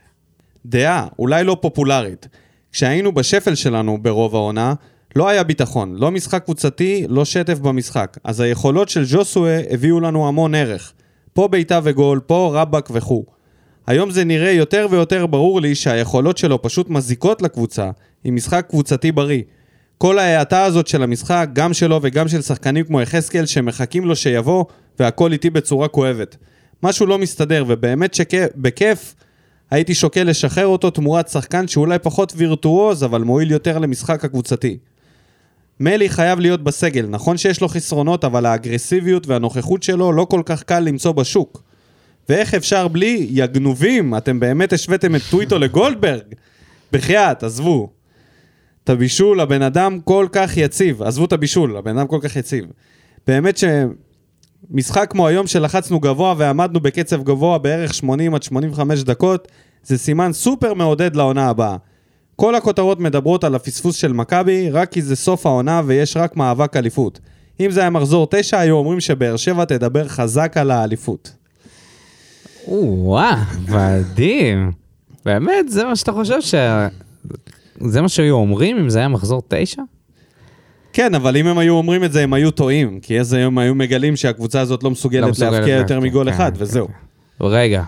דעה, אולי לא פופולרית. כשהיינו בשפל שלנו ברוב העונה, לא היה ביטחון, לא משחק קבוצתי, לא שטף במשחק. אז היכולות של ג'וסואה הביאו לנו המון ערך. פה בעיטה וגול, פה רבאק וכו'. היום זה נראה יותר ויותר ברור לי שהיכולות שלו פשוט מזיקות לקבוצה, עם משחק קבוצתי בריא. כל ההאטה הזאת של המשחק, גם שלו וגם של שחקנים כמו יחזקאל, שמחכים לו שיבוא, והכל איתי בצורה כואבת. משהו לא מסתדר, ובאמת שבכיף הייתי שוקל לשחרר אותו תמורת שחקן שאולי פחות וירטואוז, אבל מועיל יותר למשחק הקבוצתי. מלי חייב להיות בסגל, נכון שיש לו חסרונות, אבל האגרסיביות והנוכחות שלו לא כל כך קל למצוא בשוק. ואיך אפשר בלי יא גנובים, אתם באמת השוויתם את טוויטו לגולדברג? בחייאת, עזבו. את הבישול, הבן אדם כל כך יציב, עזבו את הבישול, הבן אדם כל כך יציב. באמת שמשחק כמו היום שלחצנו גבוה ועמדנו בקצב גבוה בערך 80 עד 85 דקות, זה סימן סופר מעודד לעונה הבאה. כל הכותרות מדברות על הפספוס של מכבי, רק כי זה סוף העונה ויש רק מאבק אליפות. אם זה היה מחזור תשע, היו אומרים שבאר שבע תדבר חזק על האליפות. וואו, מדהים. באמת, זה מה שאתה חושב ש... זה מה שהיו אומרים אם זה היה מחזור תשע? כן, אבל אם הם היו אומרים את זה, הם היו טועים, כי אז היום היו מגלים שהקבוצה הזאת לא מסוגלת לא להבקיע יותר מגול כן, אחד, כן, וזהו. כן. רגע,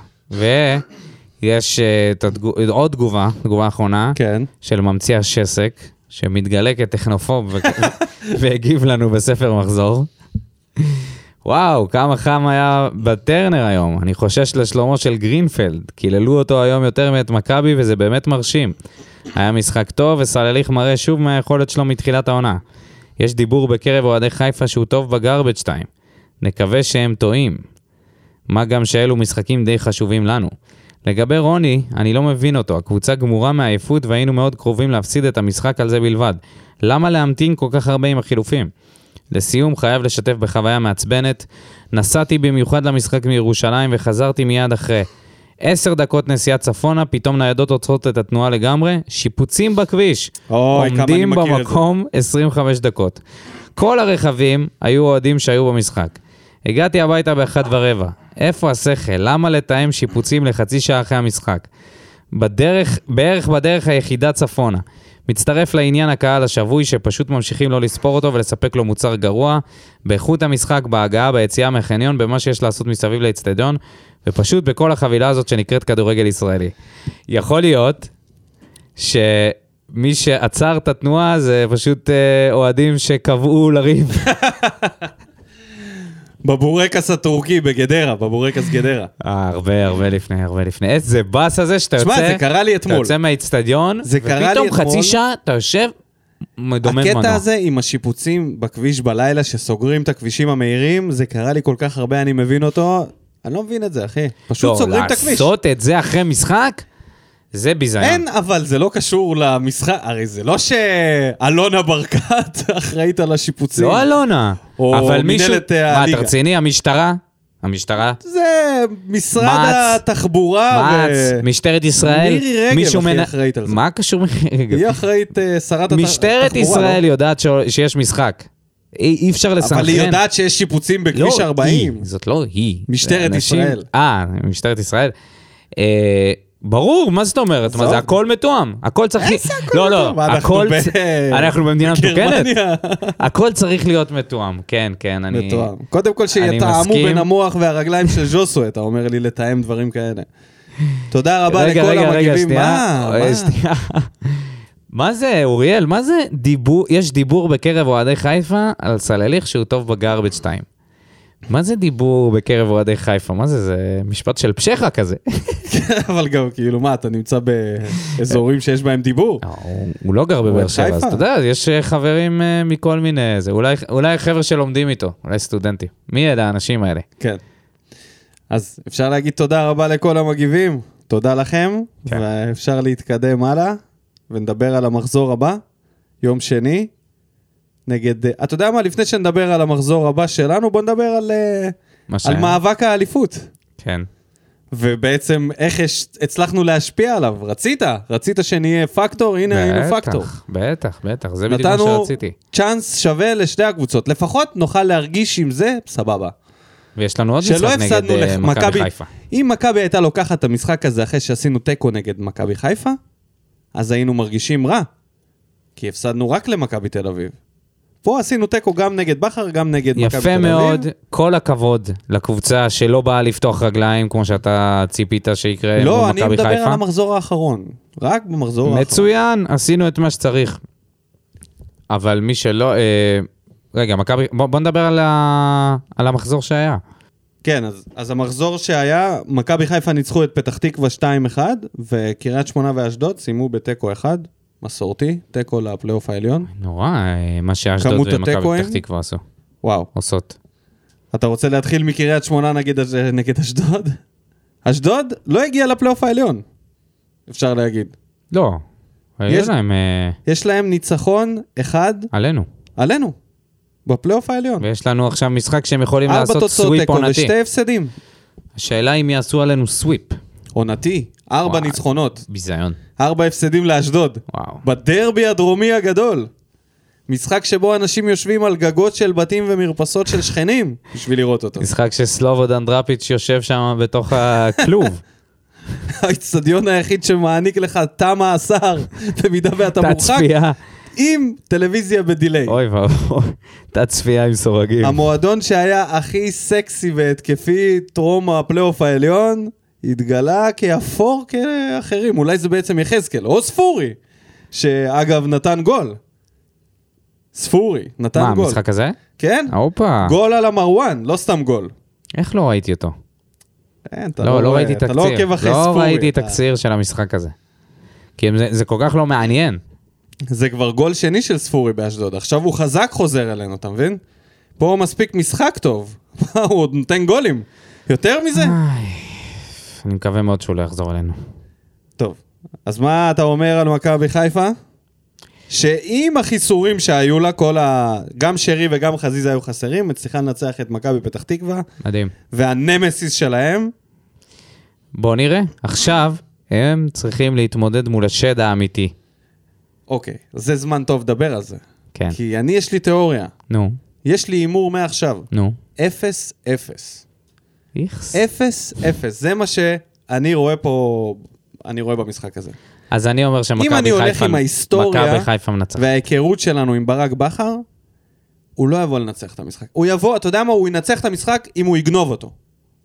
ויש uh, עוד תגובה, תגובה אחרונה, כן. של ממציא השסק, שמתגלה כטכנופוב והגיב לנו בספר מחזור. וואו, כמה חם היה בטרנר היום. אני חושש לשלומו של גרינפלד. קיללו אותו היום יותר מאת מכבי וזה באמת מרשים. היה משחק טוב וסלליך מראה שוב מהיכולת שלו מתחילת העונה. יש דיבור בקרב אוהדי חיפה שהוא טוב בגרבג' 2. נקווה שהם טועים. מה גם שאלו משחקים די חשובים לנו. לגבי רוני, אני לא מבין אותו. הקבוצה גמורה מעייפות והיינו מאוד קרובים להפסיד את המשחק על זה בלבד. למה להמתין כל כך הרבה עם החילופים? לסיום, חייב לשתף בחוויה מעצבנת. נסעתי במיוחד למשחק מירושלים וחזרתי מיד אחרי. עשר דקות נסיעה צפונה, פתאום ניידות עוצרות את התנועה לגמרי, שיפוצים בכביש. אוי, כמה אני מכיר את זה. עומדים במקום 25 דקות. כל הרכבים היו אוהדים שהיו במשחק. הגעתי הביתה באחת ורבע. איפה השכל? למה לתאם שיפוצים לחצי שעה אחרי המשחק? בדרך, בערך בדרך היחידה צפונה. מצטרף לעניין הקהל השבוי שפשוט ממשיכים לא לספור אותו ולספק לו מוצר גרוע, באיכות המשחק, בהגעה, ביציאה מהחניון, במה שיש לעשות מסביב לאצטדיון, ופשוט בכל החבילה הזאת שנקראת כדורגל ישראלי. יכול להיות שמי שעצר את התנועה זה פשוט אה, אוהדים שקבעו לריב. בבורקס הטורקי בגדרה, בבורקס גדרה. אה, הרבה, הרבה לפני, הרבה לפני. איזה באס הזה שאתה יוצא... תשמע, זה קרה לי אתמול. אתה יוצא מהאיצטדיון, ופתאום חצי שעה אתה יושב, מדומם מנוע. הקטע הזה עם השיפוצים בכביש בלילה, שסוגרים את הכבישים המהירים, זה קרה לי כל כך הרבה, אני מבין אותו. אני לא מבין את זה, אחי. פשוט לא, סוגרים את הכביש. לעשות את זה אחרי משחק? זה ביזיון. אין, אבל זה לא קשור למשחק, הרי זה לא שאלונה ברקת אחראית על השיפוצים. לא אלונה. או אבל מישהו... מנהלת, אה, מה, הליגה. אתה רציני? המשטרה? המשטרה? זה משרד מע"צ. התחבורה. מע"צ, ו- משטרת ישראל? מירי רגב מנ- אחראית על זה. מה קשור מירי רגב? היא אחראית אה, שרת הת- התחבורה. משטרת ישראל לא? יודעת ש- שיש משחק. אי אי אפשר לסנכרן. אבל היא יודעת שיש שיפוצים בכביש לא, 40. היא, זאת לא היא. משטרת אנשים- ישראל. אה, משטרת ישראל. אה, ברור, מה זאת אומרת? מה. זה הכל מתואם? הכל צריך... איזה הכל לא, לא, מתואם? מה, אנחנו הכל... אנחנו במדינה מתוקנת? הכל צריך להיות מתואם, כן, כן, אני... מתואם. קודם כל שיתאמו. בין המוח והרגליים של ז'וסו, אתה אומר לי לתאם דברים כאלה. תודה רבה רגע, לכל רגע, רגע, המגיבים. שנייה. מה? אה. מה זה, אוריאל? מה זה דיבור, יש דיבור בקרב אוהדי חיפה על סלליך שהוא טוב בגרבג' 2. מה זה דיבור בקרב אוהדי חיפה? מה זה, זה משפט של פשחה כזה. אבל גם, כאילו, מה, אתה נמצא באזורים שיש בהם דיבור? לא, הוא- לא גר בבאר שבע, אז. אתה יודע, יש אה, חברים אה, מכל מיני... אולי חבר'ה שלומדים איתו, אולי סטודנטים. מי אלה האנשים האלה? כן. אז אפשר להגיד תודה רבה לכל המגיבים, תודה לכם, כן. ואפשר להתקדם הלאה, ונדבר על המחזור הבא, יום שני, נגד... אתה יודע מה, לפני שנדבר על המחזור הבא שלנו, בוא נדבר על, אה, על. מאבק האליפות. כן. ובעצם איך יש, הצלחנו להשפיע עליו. רצית, רצית שנהיה פקטור, הנה היינו פקטור. בטח, בטח, בטח, זה בדיוק מה נתנו שרציתי. צ'אנס שווה לשתי הקבוצות, לפחות נוכל להרגיש עם זה, סבבה. ויש לנו עוד משחק נגד אה, מכבי. חיפה. אם מכבי הייתה לוקחת את המשחק הזה אחרי שעשינו תיקו נגד מכבי חיפה, אז היינו מרגישים רע. כי הפסדנו רק למכבי תל אביב. פה עשינו תיקו גם נגד בכר, גם נגד מכבי תל אביב. יפה מאוד, כל הכבוד לקבוצה שלא באה לפתוח רגליים, כמו שאתה ציפית שיקרה לא, מול אני מכבי מדבר חיפה. על המחזור האחרון. רק במחזור האחרון. מצוין, עשינו את מה שצריך. אבל מי שלא... אה, רגע, מכבי... בוא, בוא נדבר על, ה... על המחזור שהיה. כן, אז, אז המחזור שהיה, מכבי חיפה ניצחו את פתח תקווה 2-1, וקריית שמונה ואשדוד סיימו בתיקו 1, מסורתי, תיקו לפלייאוף העליון. נורא, אה, מה שאשדוד ומכבי? פתח תקווה עשו, וואו. עושות. אתה רוצה להתחיל מקריית שמונה נגד, אש- נגד אשדוד? אשדוד לא הגיע לפלייאוף העליון, אפשר להגיד. לא, יש להם אה, יש להם ניצחון אחד עלינו. עלינו, בפלייאוף העליון. ויש לנו עכשיו משחק שהם יכולים ארבע לעשות תוצאות סוויפ תיקו עונתי. ושתי הפסדים. השאלה אם יעשו עלינו סוויפ. עונתי, ארבע וואי. ניצחונות, ביזיון. ארבע הפסדים לאשדוד. וואו. בדרבי הדרומי הגדול. משחק שבו אנשים יושבים על גגות של בתים ומרפסות של שכנים בשביל לראות אותו. משחק שסלובודן דראפיץ' יושב שם בתוך הכלוב. האיצטדיון היחיד שמעניק לך תא מאסר במידה ואתה מורחק צפייה. עם טלוויזיה בדיליי. אוי ואבוי. תת צפייה עם סורגים. המועדון שהיה הכי סקסי והתקפי טרום הפלייאוף העליון, התגלה כאפור כאחרים. אולי זה בעצם יחזקאל, או ספורי, שאגב נתן גול. ספורי, נתן מה, גול. המשחק הזה? כן? הופה. גול על המרואן, לא סתם גול. איך לא ראיתי אותו? אין, אתה לא, לא רואה, ראיתי אתה תקציר. לא עוקב אחרי לא ספורי. ראיתי אתה- תקציר של המשחק הזה. כי זה- זה כל כך לא מעניין. זה כבר גול שני של ספורי באשדוד. עכשיו הוא חזק חוזר אלינו, אתה מבין? פה מספיק משחק טוב. הוא עוד נותן גולים. יותר מזה? איי, אני מקווה מאוד שהוא לא יחזור אלינו. טוב. אז מה אתה אומר על מכבי חיפה? שעם החיסורים שהיו לה, כל ה... גם שרי וגם חזיזה היו חסרים, הצליחה לנצח את מכבי פתח תקווה, מדהים. והנמסיס שלהם, בוא נראה. עכשיו הם צריכים להתמודד מול השד האמיתי. אוקיי, זה זמן טוב לדבר על זה. כן. כי אני, יש לי תיאוריה. נו, יש לי הימור מעכשיו. נו. אפס, אפס. איכס. אפס, אפס. זה מה שאני רואה פה, אני רואה במשחק הזה. אז אני אומר שמכבי אם חיפה... אני הולך עם ההיסטוריה. וההיכרות שלנו עם ברק בכר, הוא לא יבוא לנצח את המשחק. הוא יבוא, אתה יודע מה? הוא ינצח את המשחק אם הוא יגנוב אותו.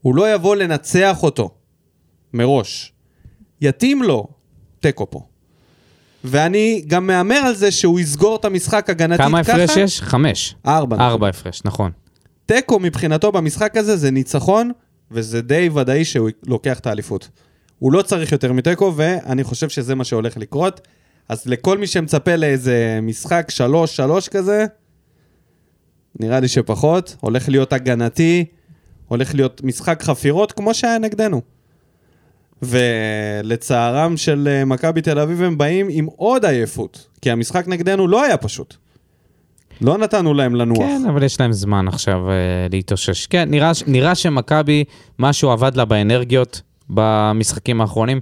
הוא לא יבוא לנצח אותו מראש. יתאים לו תיקו פה. ואני גם מהמר על זה שהוא יסגור את המשחק הגנתית כמה ככה. הפרש יש? חמש. ארבע. נכון. ארבע הפרש, נכון. תיקו מבחינתו במשחק הזה זה ניצחון, וזה די ודאי שהוא לוקח את האליפות. הוא לא צריך יותר מתיקו, ואני חושב שזה מה שהולך לקרות. אז לכל מי שמצפה לאיזה משחק שלוש, שלוש כזה, נראה לי שפחות. הולך להיות הגנתי, הולך להיות משחק חפירות כמו שהיה נגדנו. ולצערם של אה, מכבי תל אביב הם באים עם עוד עייפות, כי המשחק נגדנו לא היה פשוט. לא נתנו להם לנוח. כן, אבל יש להם זמן עכשיו אה, להתאושש. כן, נראה, נראה שמכבי, משהו עבד לה באנרגיות במשחקים האחרונים.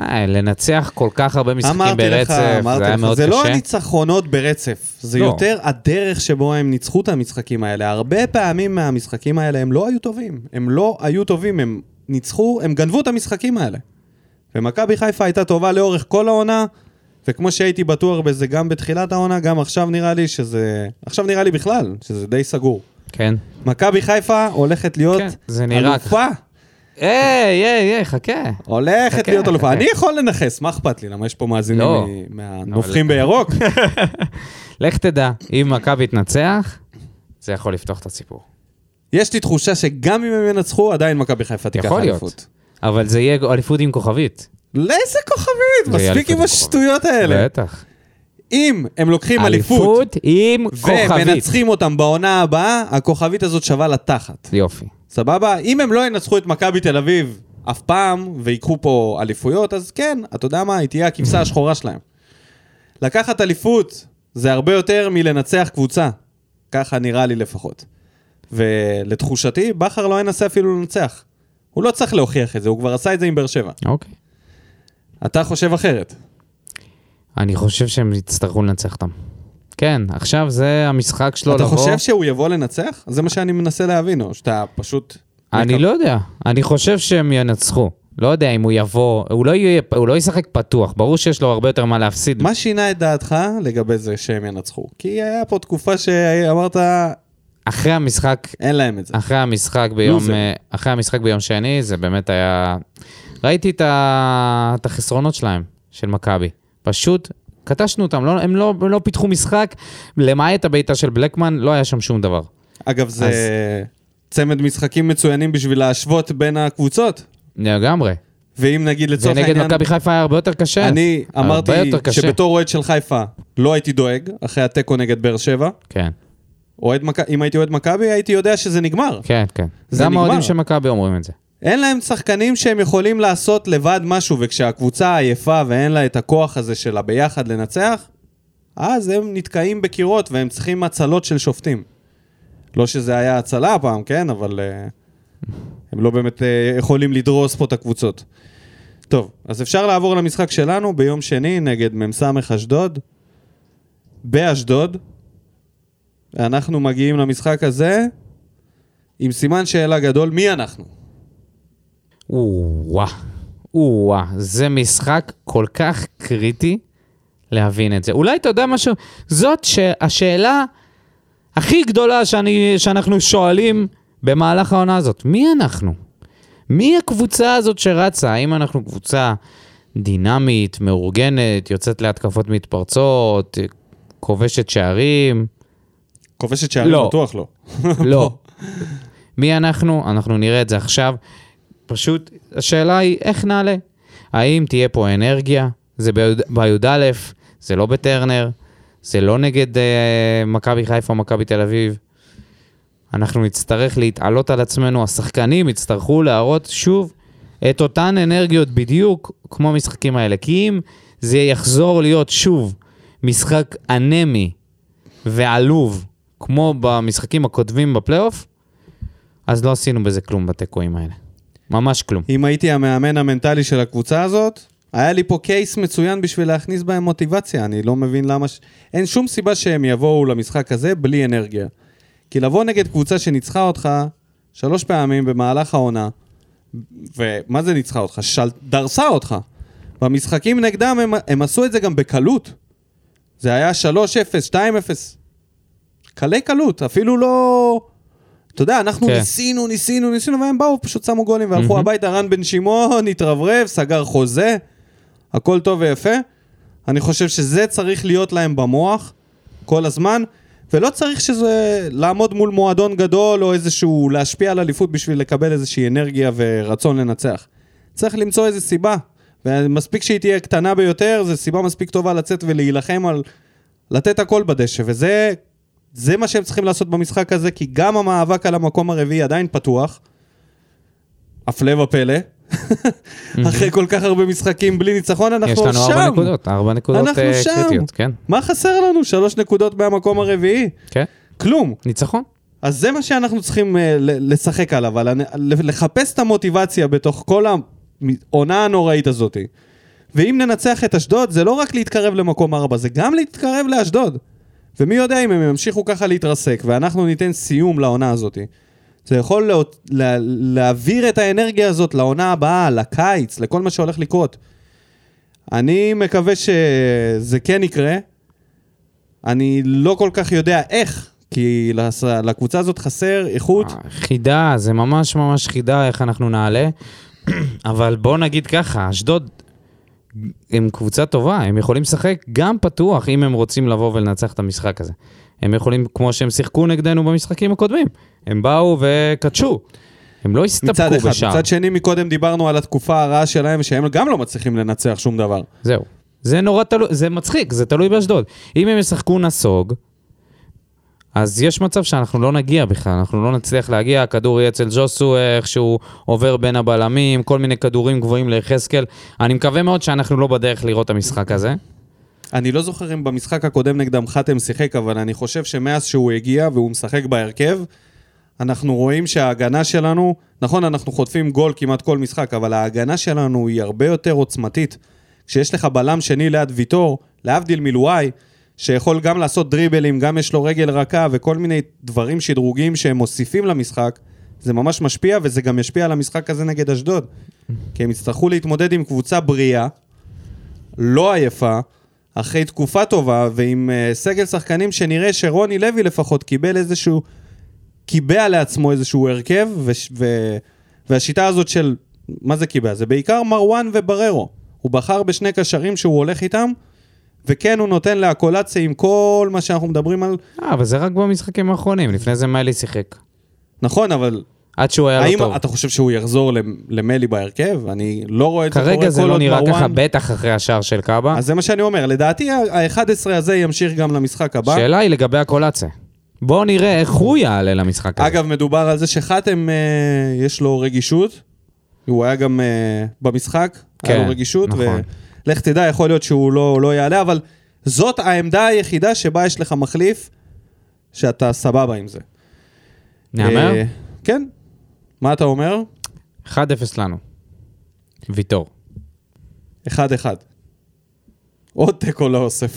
אה, לנצח כל כך הרבה משחקים אמרתי לך, ברצף, זה אמרתי היה לך, מאוד זה לא קשה. הניצחונות ברצף, זה לא. יותר הדרך שבו הם ניצחו את המשחקים האלה. הרבה פעמים מהמשחקים האלה הם לא היו טובים. הם לא היו טובים, הם ניצחו, הם גנבו את המשחקים האלה. ומכבי חיפה הייתה טובה לאורך כל העונה, וכמו שהייתי בטוח בזה גם בתחילת העונה, גם עכשיו נראה לי שזה... עכשיו נראה לי בכלל, שזה די סגור. כן. מכבי חיפה הולכת להיות כן, זה נראה אלופה. היי, היי, היי, חכה. הולכת חכה, להיות אלופה. אני יכול לנכס, מה אכפת לי? למה יש פה מאזינים לא. מ- מהנובחים בירוק? לך תדע, אם מכבי תנצח, זה יכול לפתוח את הסיפור. יש לי תחושה שגם אם הם ינצחו, עדיין מכבי חיפה תיקח יכול להיות. אליפות. אבל זה יהיה אליפות עם כוכבית. לאיזה כוכבית? מספיק עם השטויות האלה. בטח. אם הם לוקחים אליפות אליפות עם כוכבית. ומנצחים אותם בעונה הבאה, הכוכבית הזאת שווה לתחת. יופי. סבבה? אם הם לא ינצחו את מכבי תל אביב אף פעם, ויקחו פה אליפויות, אז כן, אתה יודע מה? היא תהיה הכבשה השחורה שלהם. לקחת אליפות זה הרבה יותר מלנצח קבוצה. ככה נראה לי לפחות. ולתחושתי, בכר לא ינסה אפילו לנצח. הוא לא צריך להוכיח את זה, הוא כבר עשה את זה עם באר שבע. אוקיי. אתה חושב אחרת. אני חושב שהם יצטרכו לנצח אותם. כן, עכשיו זה המשחק שלו אתה לבוא. חושב שהוא יבוא לנצח? זה מה שאני מנסה להבין, או שאתה פשוט... אני לא יודע. אני חושב שהם ינצחו. לא יודע אם הוא יבוא, הוא לא, יהיה, הוא לא ישחק פתוח, ברור שיש לו הרבה יותר מה להפסיד. מה שינה את דעתך לגבי זה שהם ינצחו? כי היה פה תקופה שאמרת, אחרי המשחק, אין להם את זה. אחרי המשחק ביום. אה, אחרי המשחק ביום שני, זה באמת היה... ראיתי את, ה... את החסרונות שלהם, של מכבי. פשוט קטשנו אותם, לא, הם, לא, הם לא פיתחו משחק, למעט הבעיטה של בלקמן, לא היה שם שום דבר. אגב, זה צמד משחקים מצוינים בשביל להשוות בין הקבוצות. לגמרי. ואם נגיד לצורך ונגד העניין... מכבי חיפה היה הרבה יותר קשה. אני אמרתי. שבתור אוהד של חיפה לא הייתי דואג, אחרי התיקו נגד באר שבע. כן, אוהד מכ... אם הייתי אוהד מכבי, הייתי יודע שזה נגמר. כן, כן. זה גם. האוהדים של מכבי אומרים את זה. אין להם שחקנים שהם יכולים לעשות לבד משהו, וכשהקבוצה עייפה ואין לה את הכוח הזה של הביחד לנצח, אז הם נתקעים בקירות והם צריכים הצלות של שופטים. לא שזה היה הצלה הפעם, כן? אבל uh, הם לא באמת uh, יכולים לדרוס פה את הקבוצות. טוב, אז אפשר לעבור למשחק שלנו ביום שני נגד מ"ס אשדוד, באשדוד. אנחנו מגיעים למשחק הזה עם סימן שאלה גדול, מי אנחנו? או-אה, או-אה, זה משחק כל כך קריטי להבין את זה. אולי אתה יודע משהו? זאת השאלה הכי גדולה שאני, שאנחנו שואלים במהלך העונה הזאת. מי אנחנו? מי הקבוצה הזאת שרצה? האם אנחנו קבוצה דינמית, מאורגנת, יוצאת להתקפות מתפרצות, כובשת שערים? כובשת שערים לא. בטוח לא. לא. מי אנחנו? אנחנו נראה את זה עכשיו. פשוט, השאלה היא, איך נעלה? האם תהיה פה אנרגיה? זה בי"א, זה לא בטרנר, זה לא נגד אה, מכבי חיפה או מכבי תל אביב. אנחנו נצטרך להתעלות על עצמנו, השחקנים יצטרכו להראות שוב את אותן אנרגיות בדיוק כמו המשחקים האלה. כי אם זה יחזור להיות שוב משחק אנמי ועלוב, כמו במשחקים הקודמים בפלייאוף, אז לא עשינו בזה כלום בתיקואים האלה. ממש כלום. אם הייתי המאמן המנטלי של הקבוצה הזאת, היה לי פה קייס מצוין בשביל להכניס בהם מוטיבציה. אני לא מבין למה... ש... אין שום סיבה שהם יבואו למשחק הזה בלי אנרגיה. כי לבוא נגד קבוצה שניצחה אותך שלוש פעמים במהלך העונה, ומה זה ניצחה אותך? של... דרסה אותך. במשחקים נגדם הם, הם עשו את זה גם בקלות. זה היה 3-0, 2-0. קלי קלות, אפילו לא... אתה יודע, אנחנו כן. ניסינו, ניסינו, ניסינו, והם באו, פשוט שמו גולים והלכו הביתה, רן בן שמעון התרברב, סגר חוזה, הכל טוב ויפה. אני חושב שזה צריך להיות להם במוח כל הזמן, ולא צריך שזה לעמוד מול מועדון גדול או איזשהו להשפיע על אליפות בשביל לקבל איזושהי אנרגיה ורצון לנצח. צריך למצוא איזו סיבה, ומספיק שהיא תהיה קטנה ביותר, זו סיבה מספיק טובה לצאת ולהילחם על לתת הכל בדשא, וזה זה מה שהם צריכים לעשות במשחק הזה, כי גם המאבק על המקום הרביעי עדיין פתוח, הפלא ופלא, אחרי כל כך הרבה משחקים בלי ניצחון, אנחנו יש שם. לנו ארבע נקודות, ארבע נקודות אנחנו אה, שם. קריטיות, כן. מה חסר לנו? שלוש נקודות מהמקום הרביעי? כן, כלום. ניצחון. אז זה מה שאנחנו צריכים אה, לשחק עליו, על לחפש את המוטיבציה בתוך כל העונה הנוראית הזאת. ואם ננצח את אשדוד, זה לא רק להתקרב למקום ארבע, זה גם להתקרב לאשדוד. ומי יודע אם הם ימשיכו ככה להתרסק, ואנחנו ניתן סיום לעונה הזאת. זה יכול לה, לה, להעביר את האנרגיה הזאת לעונה הבאה, לקיץ, לכל מה שהולך לקרות. אני מקווה שזה כן יקרה. אני לא כל כך יודע איך, כי לקבוצה הזאת חסר איכות. חידה, זה ממש ממש חידה איך אנחנו נעלה. אבל בוא נגיד ככה, אשדוד הם קבוצה טובה, הם יכולים לשחק גם פתוח אם הם רוצים לבוא ולנצח את המשחק הזה. הם יכולים, כמו שהם שיחקו נגדנו במשחקים הקודמים, הם באו וקדשו. הם לא מצד הסתפקו אחד. בשער. מצד שני, מקודם דיברנו על התקופה הרעה שלהם, שהם גם לא מצליחים לנצח שום דבר. זהו. זה נורא תלוי, זה מצחיק, זה תלוי באשדוד. אם הם ישחקו נסוג, אז יש מצב שאנחנו לא נגיע בכלל, אנחנו לא נצליח להגיע, הכדור יהיה אצל ג'וסו איכשהו עובר בין הבלמים, כל מיני כדורים גבוהים ליחזקאל. אני מקווה מאוד שאנחנו לא בדרך לראות את המשחק הזה. אני לא זוכר אם במשחק הקודם נגדם חתם שיחק, אבל אני חושב שמאז שהוא הגיע והוא משחק בהרכב, אנחנו רואים שההגנה שלנו, נכון, אנחנו חוטפים גול כמעט כל משחק, אבל ההגנה שלנו היא הרבה יותר עוצמתית. כשיש לך בלם שני ליד ויטור, להבדיל מלואי, שיכול גם לעשות דריבלים, גם יש לו רגל רכה וכל מיני דברים שדרוגים שהם מוסיפים למשחק, זה ממש משפיע, וזה גם ישפיע על המשחק הזה נגד אשדוד. כי הם יצטרכו להתמודד עם קבוצה בריאה, לא עייפה, אחרי תקופה טובה, ועם uh, סגל שחקנים שנראה שרוני לוי לפחות קיבל איזשהו, קיבע לעצמו איזשהו הרכב, ו- ו- והשיטה הזאת של, מה זה קיבע? זה בעיקר מרואן ובררו. הוא בחר בשני קשרים שהוא הולך איתם, וכן, הוא נותן לאקולציה עם כל מה שאנחנו מדברים על... אה, אבל זה רק במשחקים האחרונים, לפני זה מיילי שיחק. נכון, אבל עד שהוא היה האם לא טוב. אתה חושב שהוא יחזור למ- למלי בהרכב? אני לא רואה את זה קורה כרגע זה כל לא עוד נראה מרואן- ככה, בטח אחרי השער של קאבה. אז זה מה שאני אומר, לדעתי ה-11 הזה ימשיך גם למשחק הבא. השאלה היא לגבי הקולציה. בואו נראה איך הוא יעלה למשחק הזה. אגב, מדובר על זה שחתם, אה, יש לו רגישות. הוא היה גם אה, במשחק, היה כן, לו רגישות, נכון. ולך תדע, יכול להיות שהוא לא, לא יעלה, אבל זאת העמדה היחידה שבה יש לך מחליף, שאתה סבבה עם זה. נאמר? אה, כן. מה אתה אומר? 1-0 לנו. ויטור. 1-1. עוד תיקו לאוסף.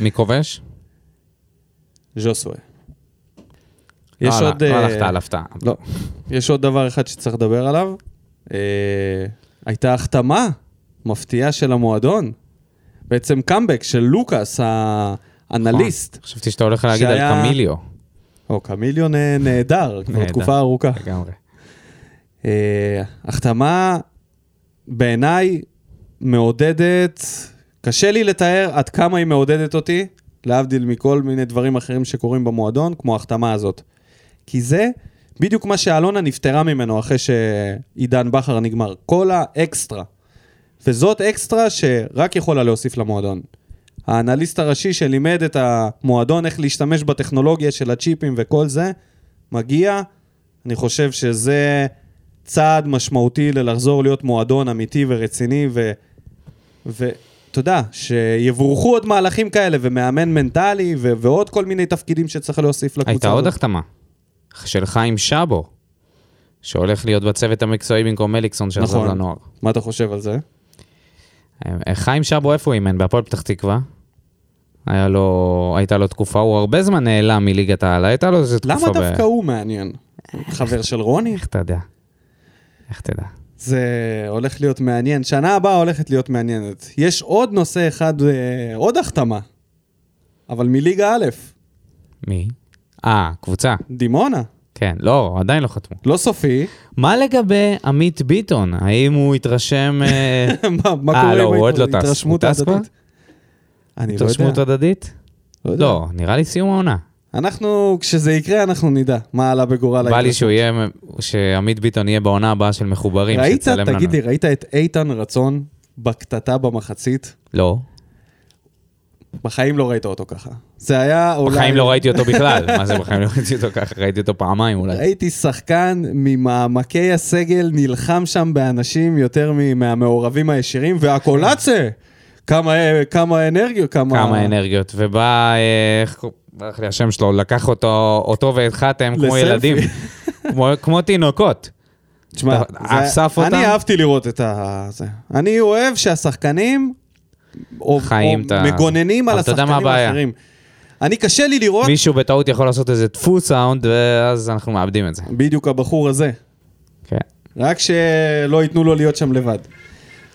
מי כובש? ז'וסווה. יש לא, עוד... לא אה, הלכת על הפתעה. לא. יש עוד דבר אחד שצריך לדבר עליו. אה, הייתה החתמה מפתיעה של המועדון. בעצם קאמבק של לוקאס, האנליסט. חשבתי שאתה הולך להגיד על קמיליו. או קמיליו נה- נהדר, כבר. תקופה ארוכה. לגמרי. אה, החתמה בעיניי מעודדת, קשה לי לתאר עד כמה היא מעודדת אותי, להבדיל מכל מיני דברים אחרים שקורים במועדון, כמו ההחתמה הזאת. כי זה בדיוק מה שאלונה נפטרה ממנו אחרי שעידן בכר נגמר. כל האקסטרה. וזאת אקסטרה שרק יכולה להוסיף למועדון. האנליסט הראשי שלימד את המועדון איך להשתמש בטכנולוגיה של הצ'יפים וכל זה, מגיע, אני חושב שזה צעד משמעותי ללחזור להיות מועדון אמיתי ורציני. ואתה יודע, שיבורכו עוד מהלכים כאלה, ומאמן מנטלי, ו... ועוד כל מיני תפקידים שצריך להוסיף לקבוצה הייתה עוד הזאת. החתמה. של חיים שבו, שהולך להיות בצוות המקצועי במקום מליקסון שעזב נכון. לנוער. מה אתה חושב על זה? אה, חיים שבו, איפה הוא אימן? בהפועל פתח תקווה. היה לו, הייתה לו תקופה, הוא הרבה זמן נעלם מליגת העל, הייתה לו איזו תקופה... למה ב- דווקא הוא מעניין? חבר של רוני? איך אתה יודע? איך תדע? זה הולך להיות מעניין. שנה הבאה הולכת להיות מעניינת. יש עוד נושא אחד, אה, עוד החתמה, אבל מליגה א', מי? אה, קבוצה. דימונה. כן, לא, עדיין לא חתמו. לא סופי. מה לגבי עמית ביטון? האם הוא התרשם... אה, מה מה אה, קורה לא, הוא עוד לא טס. טס ההדדית? אני לא התרשמות יודע. הדדית? לא. לא, נראה לי סיום העונה. אנחנו, כשזה יקרה, אנחנו נדע מה עלה בגורל בא לי. שהוא יהיה, שעמית ביטון יהיה בעונה הבאה של מחוברים, ראית, שיצלם לנו. תגיד לי, ראית את איתן רצון בקטטה במחצית? לא. בחיים לא ראית אותו ככה. זה היה אולי... בחיים לא ראיתי אותו בכלל. מה זה בחיים לא ראיתי אותו ככה? ראיתי אותו פעמיים אולי. ראיתי שחקן ממעמקי הסגל נלחם שם באנשים יותר מהמעורבים הישירים, והקולאצה! כמה, כמה אנרגיות, כמה... כמה אנרגיות. ובא, איך ברח לי השם שלו, לקח אותו, אותו ואת חתם כמו. ילדים. כמו- כמו תינוקות. תשמע, אסף אותם? אני אהבתי לראות את ה... זה. אני אוהב שהשחקנים... או, חיים או את ה- מגוננים על אתה השחקנים? האחרים. אני קשה לי לראות מישהו בטעות יכול לעשות איזה דפוס סאונד, ואז אנחנו מאבדים את זה. בדיוק הבחור הזה. כן. רק שלא ייתנו לו להיות שם לבד.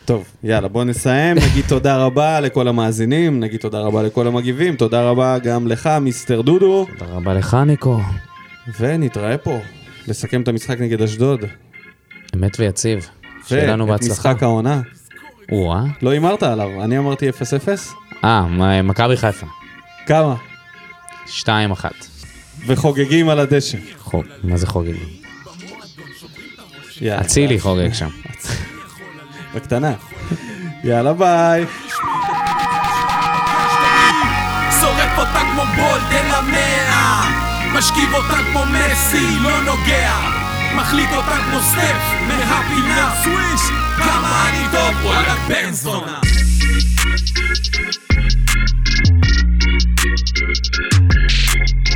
טוב, יאללה, בוא נסיים. נגיד תודה רבה לכל המאזינים, נגיד תודה רבה לכל המגיבים, תודה רבה גם לך, מיסטר דודו, תודה רבה לך, ניקו. ונתראה פה. לסכם את המשחק נגד אשדוד. אמת ויציב. שיהיה לנו ואת בהצלחה. משחק העונה. או-אה. לא הימרת עליו, אני אמרתי 0-0. אה, מכבי חיפה. כמה? 2-1. וחוגגים על הדשא. חוג, מה זה חוגגים? אצילי חוגג שם. בקטנה. יאללה ביי. שורף אותה כמו בולד אל המאה משכיב אותה כמו מסי, לא נוגע מחליט אותה כמו סטף מהפינה סוויש Kamani dopo alla Benzona Thank